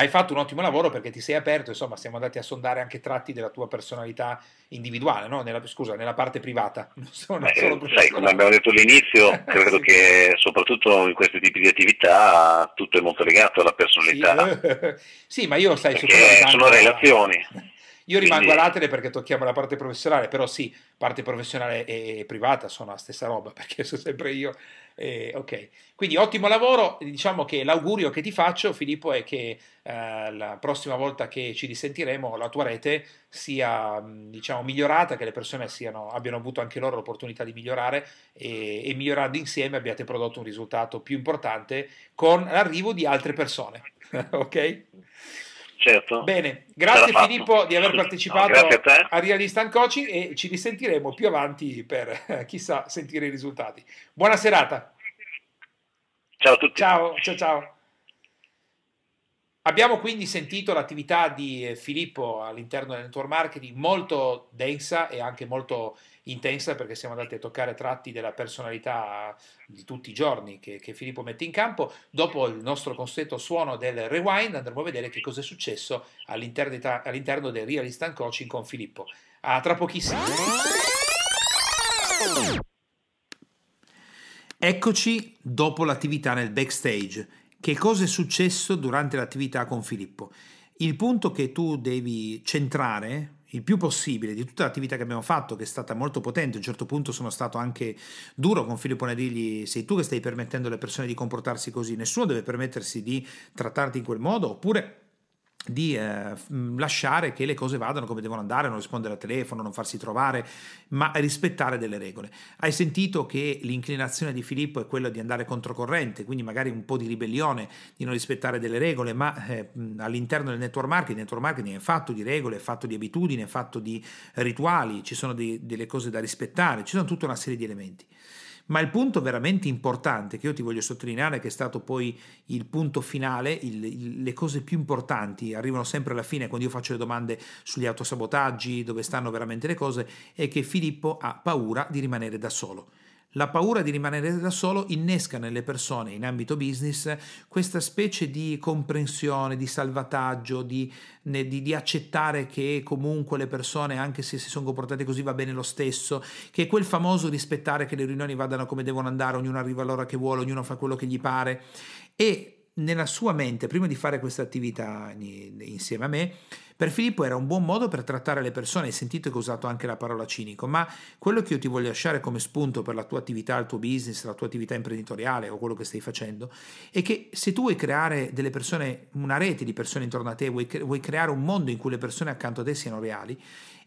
hai fatto un ottimo lavoro perché ti sei aperto, insomma, siamo andati a sondare anche tratti della tua personalità individuale, no? nella, scusa, nella parte privata. Non sono, Beh, solo sai, come abbiamo detto all'inizio, credo sì. che soprattutto in questi tipi di attività tutto è molto legato alla personalità. Sì, sì ma io sai, sono relazioni. Io rimango Quindi... all'atere perché tocchiamo la parte professionale, però sì, parte professionale e privata sono la stessa roba, perché sono sempre io. Eh, ok, quindi ottimo lavoro. Diciamo che l'augurio che ti faccio, Filippo, è che eh, la prossima volta che ci risentiremo la tua rete sia diciamo, migliorata, che le persone siano, abbiano avuto anche loro l'opportunità di migliorare e, e migliorando insieme abbiate prodotto un risultato più importante con l'arrivo di altre persone. ok? Certo. Bene, grazie Filippo di aver partecipato no, a, a Real Instant Coaching e ci risentiremo più avanti per chissà sentire i risultati. Buona serata. Ciao a tutti. Ciao, ciao, ciao. Abbiamo quindi sentito l'attività di Filippo all'interno del network marketing molto densa e anche molto intensa perché siamo andati a toccare tratti della personalità di tutti i giorni che, che Filippo mette in campo. Dopo il nostro consueto suono del rewind andremo a vedere che cosa è successo all'interno, all'interno del Real Instant Coaching con Filippo. A tra pochissimo. Eccoci dopo l'attività nel backstage. Che cosa è successo durante l'attività con Filippo? Il punto che tu devi centrare il più possibile di tutta l'attività che abbiamo fatto, che è stata molto potente, a un certo punto sono stato anche duro con Filippo Nadigli, sei tu che stai permettendo alle persone di comportarsi così, nessuno deve permettersi di trattarti in quel modo, oppure di eh, lasciare che le cose vadano come devono andare, non rispondere al telefono, non farsi trovare, ma rispettare delle regole. Hai sentito che l'inclinazione di Filippo è quella di andare controcorrente, quindi magari un po' di ribellione, di non rispettare delle regole, ma eh, all'interno del network marketing, il network marketing è fatto di regole, è fatto di abitudini, è fatto di rituali, ci sono di, delle cose da rispettare, ci sono tutta una serie di elementi. Ma il punto veramente importante che io ti voglio sottolineare, che è stato poi il punto finale, il, il, le cose più importanti arrivano sempre alla fine quando io faccio le domande sugli autosabotaggi, dove stanno veramente le cose, è che Filippo ha paura di rimanere da solo. La paura di rimanere da solo innesca nelle persone in ambito business questa specie di comprensione, di salvataggio, di, di, di, accettare che comunque le persone, anche se si sono comportate così, va bene lo stesso, che è quel famoso rispettare che le riunioni vadano come devono andare, ognuno arriva all'ora che vuole, ognuno fa quello che gli pare. E nella sua mente, prima di fare questa attività insieme a me, Per Filippo era un buon modo per trattare le persone, hai sentito che ho usato anche la parola cinico, ma quello che io ti voglio lasciare come spunto per la tua attività, il tuo business, la tua attività imprenditoriale o quello che stai facendo, è che se tu vuoi creare delle persone, una rete di persone intorno a te, vuoi, vuoi creare un mondo in cui le persone accanto a te siano reali,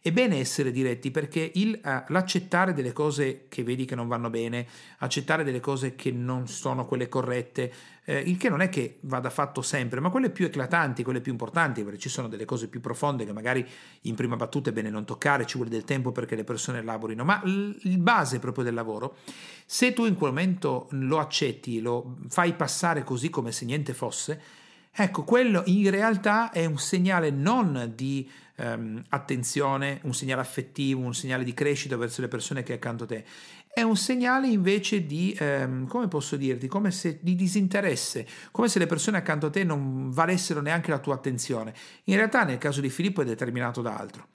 è bene essere diretti perché il, uh, l'accettare delle cose che vedi che non vanno bene, accettare delle cose che non sono quelle corrette, eh, il che non è che vada fatto sempre, ma quelle più eclatanti, quelle più importanti, perché ci sono delle cose più profonde che magari in prima battuta è bene non toccare, ci vuole del tempo perché le persone elaborino, ma il base proprio del lavoro, se tu in quel momento lo accetti, lo fai passare così come se niente fosse, ecco, quello in realtà è un segnale non di ehm, attenzione, un segnale affettivo, un segnale di crescita verso le persone che è accanto a te. È un segnale invece di, ehm, come posso dirti, come se di disinteresse, come se le persone accanto a te non valessero neanche la tua attenzione. In realtà nel caso di Filippo è determinato da altro.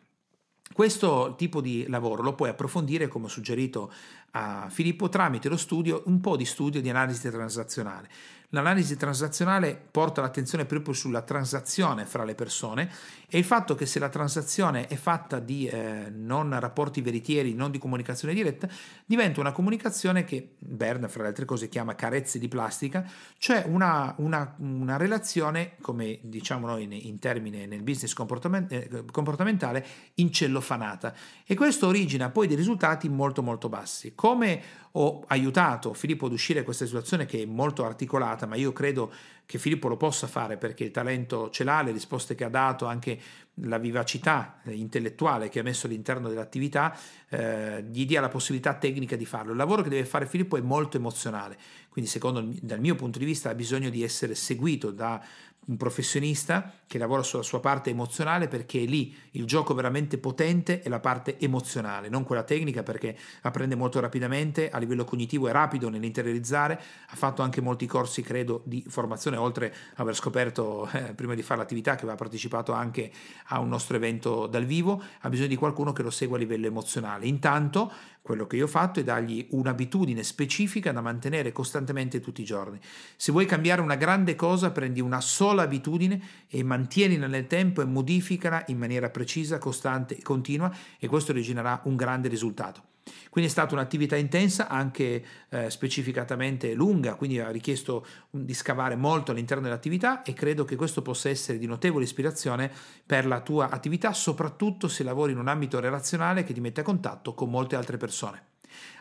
Questo tipo di lavoro lo puoi approfondire, come ho suggerito a Filippo, tramite lo studio, un po' di studio di analisi transazionale. L'analisi transazionale porta l'attenzione proprio sulla transazione fra le persone e il fatto che se la transazione è fatta di eh, non rapporti veritieri, non di comunicazione diretta, diventa una comunicazione che Bern, fra le altre cose, chiama carezze di plastica, cioè una, una, una relazione, come diciamo noi in, in termine nel business comportament- eh, comportamentale, incellofanata. E questo origina poi dei risultati molto molto bassi. Come ho aiutato Filippo ad uscire da questa situazione che è molto articolata, ma io credo che Filippo lo possa fare perché il talento ce l'ha, le risposte che ha dato, anche la vivacità intellettuale che ha messo all'interno dell'attività, eh, gli dia la possibilità tecnica di farlo. Il lavoro che deve fare Filippo è molto emozionale, quindi secondo dal mio punto di vista ha bisogno di essere seguito da un professionista che lavora sulla sua parte emozionale perché lì il gioco veramente potente è la parte emozionale, non quella tecnica perché apprende molto rapidamente, a livello cognitivo è rapido nell'interiorizzare, ha fatto anche molti corsi credo di formazione oltre ad aver scoperto eh, prima di fare l'attività che aveva partecipato anche a un nostro evento dal vivo, ha bisogno di qualcuno che lo segua a livello emozionale. Intanto quello che io ho fatto è dargli un'abitudine specifica da mantenere costantemente tutti i giorni. Se vuoi cambiare una grande cosa, prendi una sola abitudine e mantienila nel tempo e modificala in maniera precisa, costante e continua e questo originerà un grande risultato. Quindi è stata un'attività intensa, anche eh, specificatamente lunga, quindi ha richiesto di scavare molto all'interno dell'attività e credo che questo possa essere di notevole ispirazione per la tua attività, soprattutto se lavori in un ambito relazionale che ti mette a contatto con molte altre persone.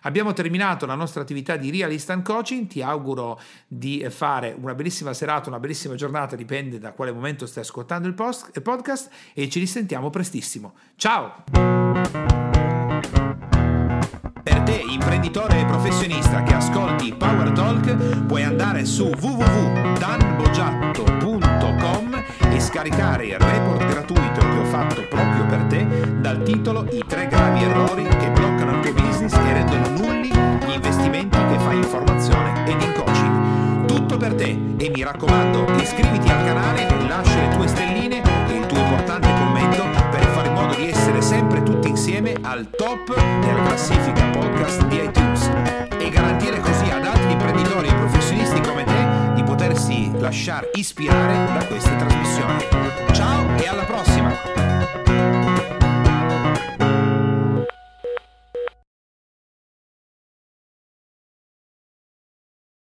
Abbiamo terminato la nostra attività di Real Instant Coaching, ti auguro di fare una bellissima serata, una bellissima giornata, dipende da quale momento stai ascoltando il, post, il podcast e ci risentiamo prestissimo. Ciao! Imprenditore e professionista che ascolti Power Talk, puoi andare su www.danbogiatto.com e scaricare il report gratuito che ho fatto proprio per te dal titolo I tre gravi errori che bloccano il tuo business e rendono nulli gli investimenti che fai in formazione ed in coaching. Tutto per te e mi raccomando, iscriviti al canale lascia le tue stelline e il tuo importante sempre tutti insieme al top della classifica podcast di iTunes e garantire così ad altri imprenditori e professionisti come te di potersi lasciare ispirare da queste trasmissioni. Ciao e alla prossima!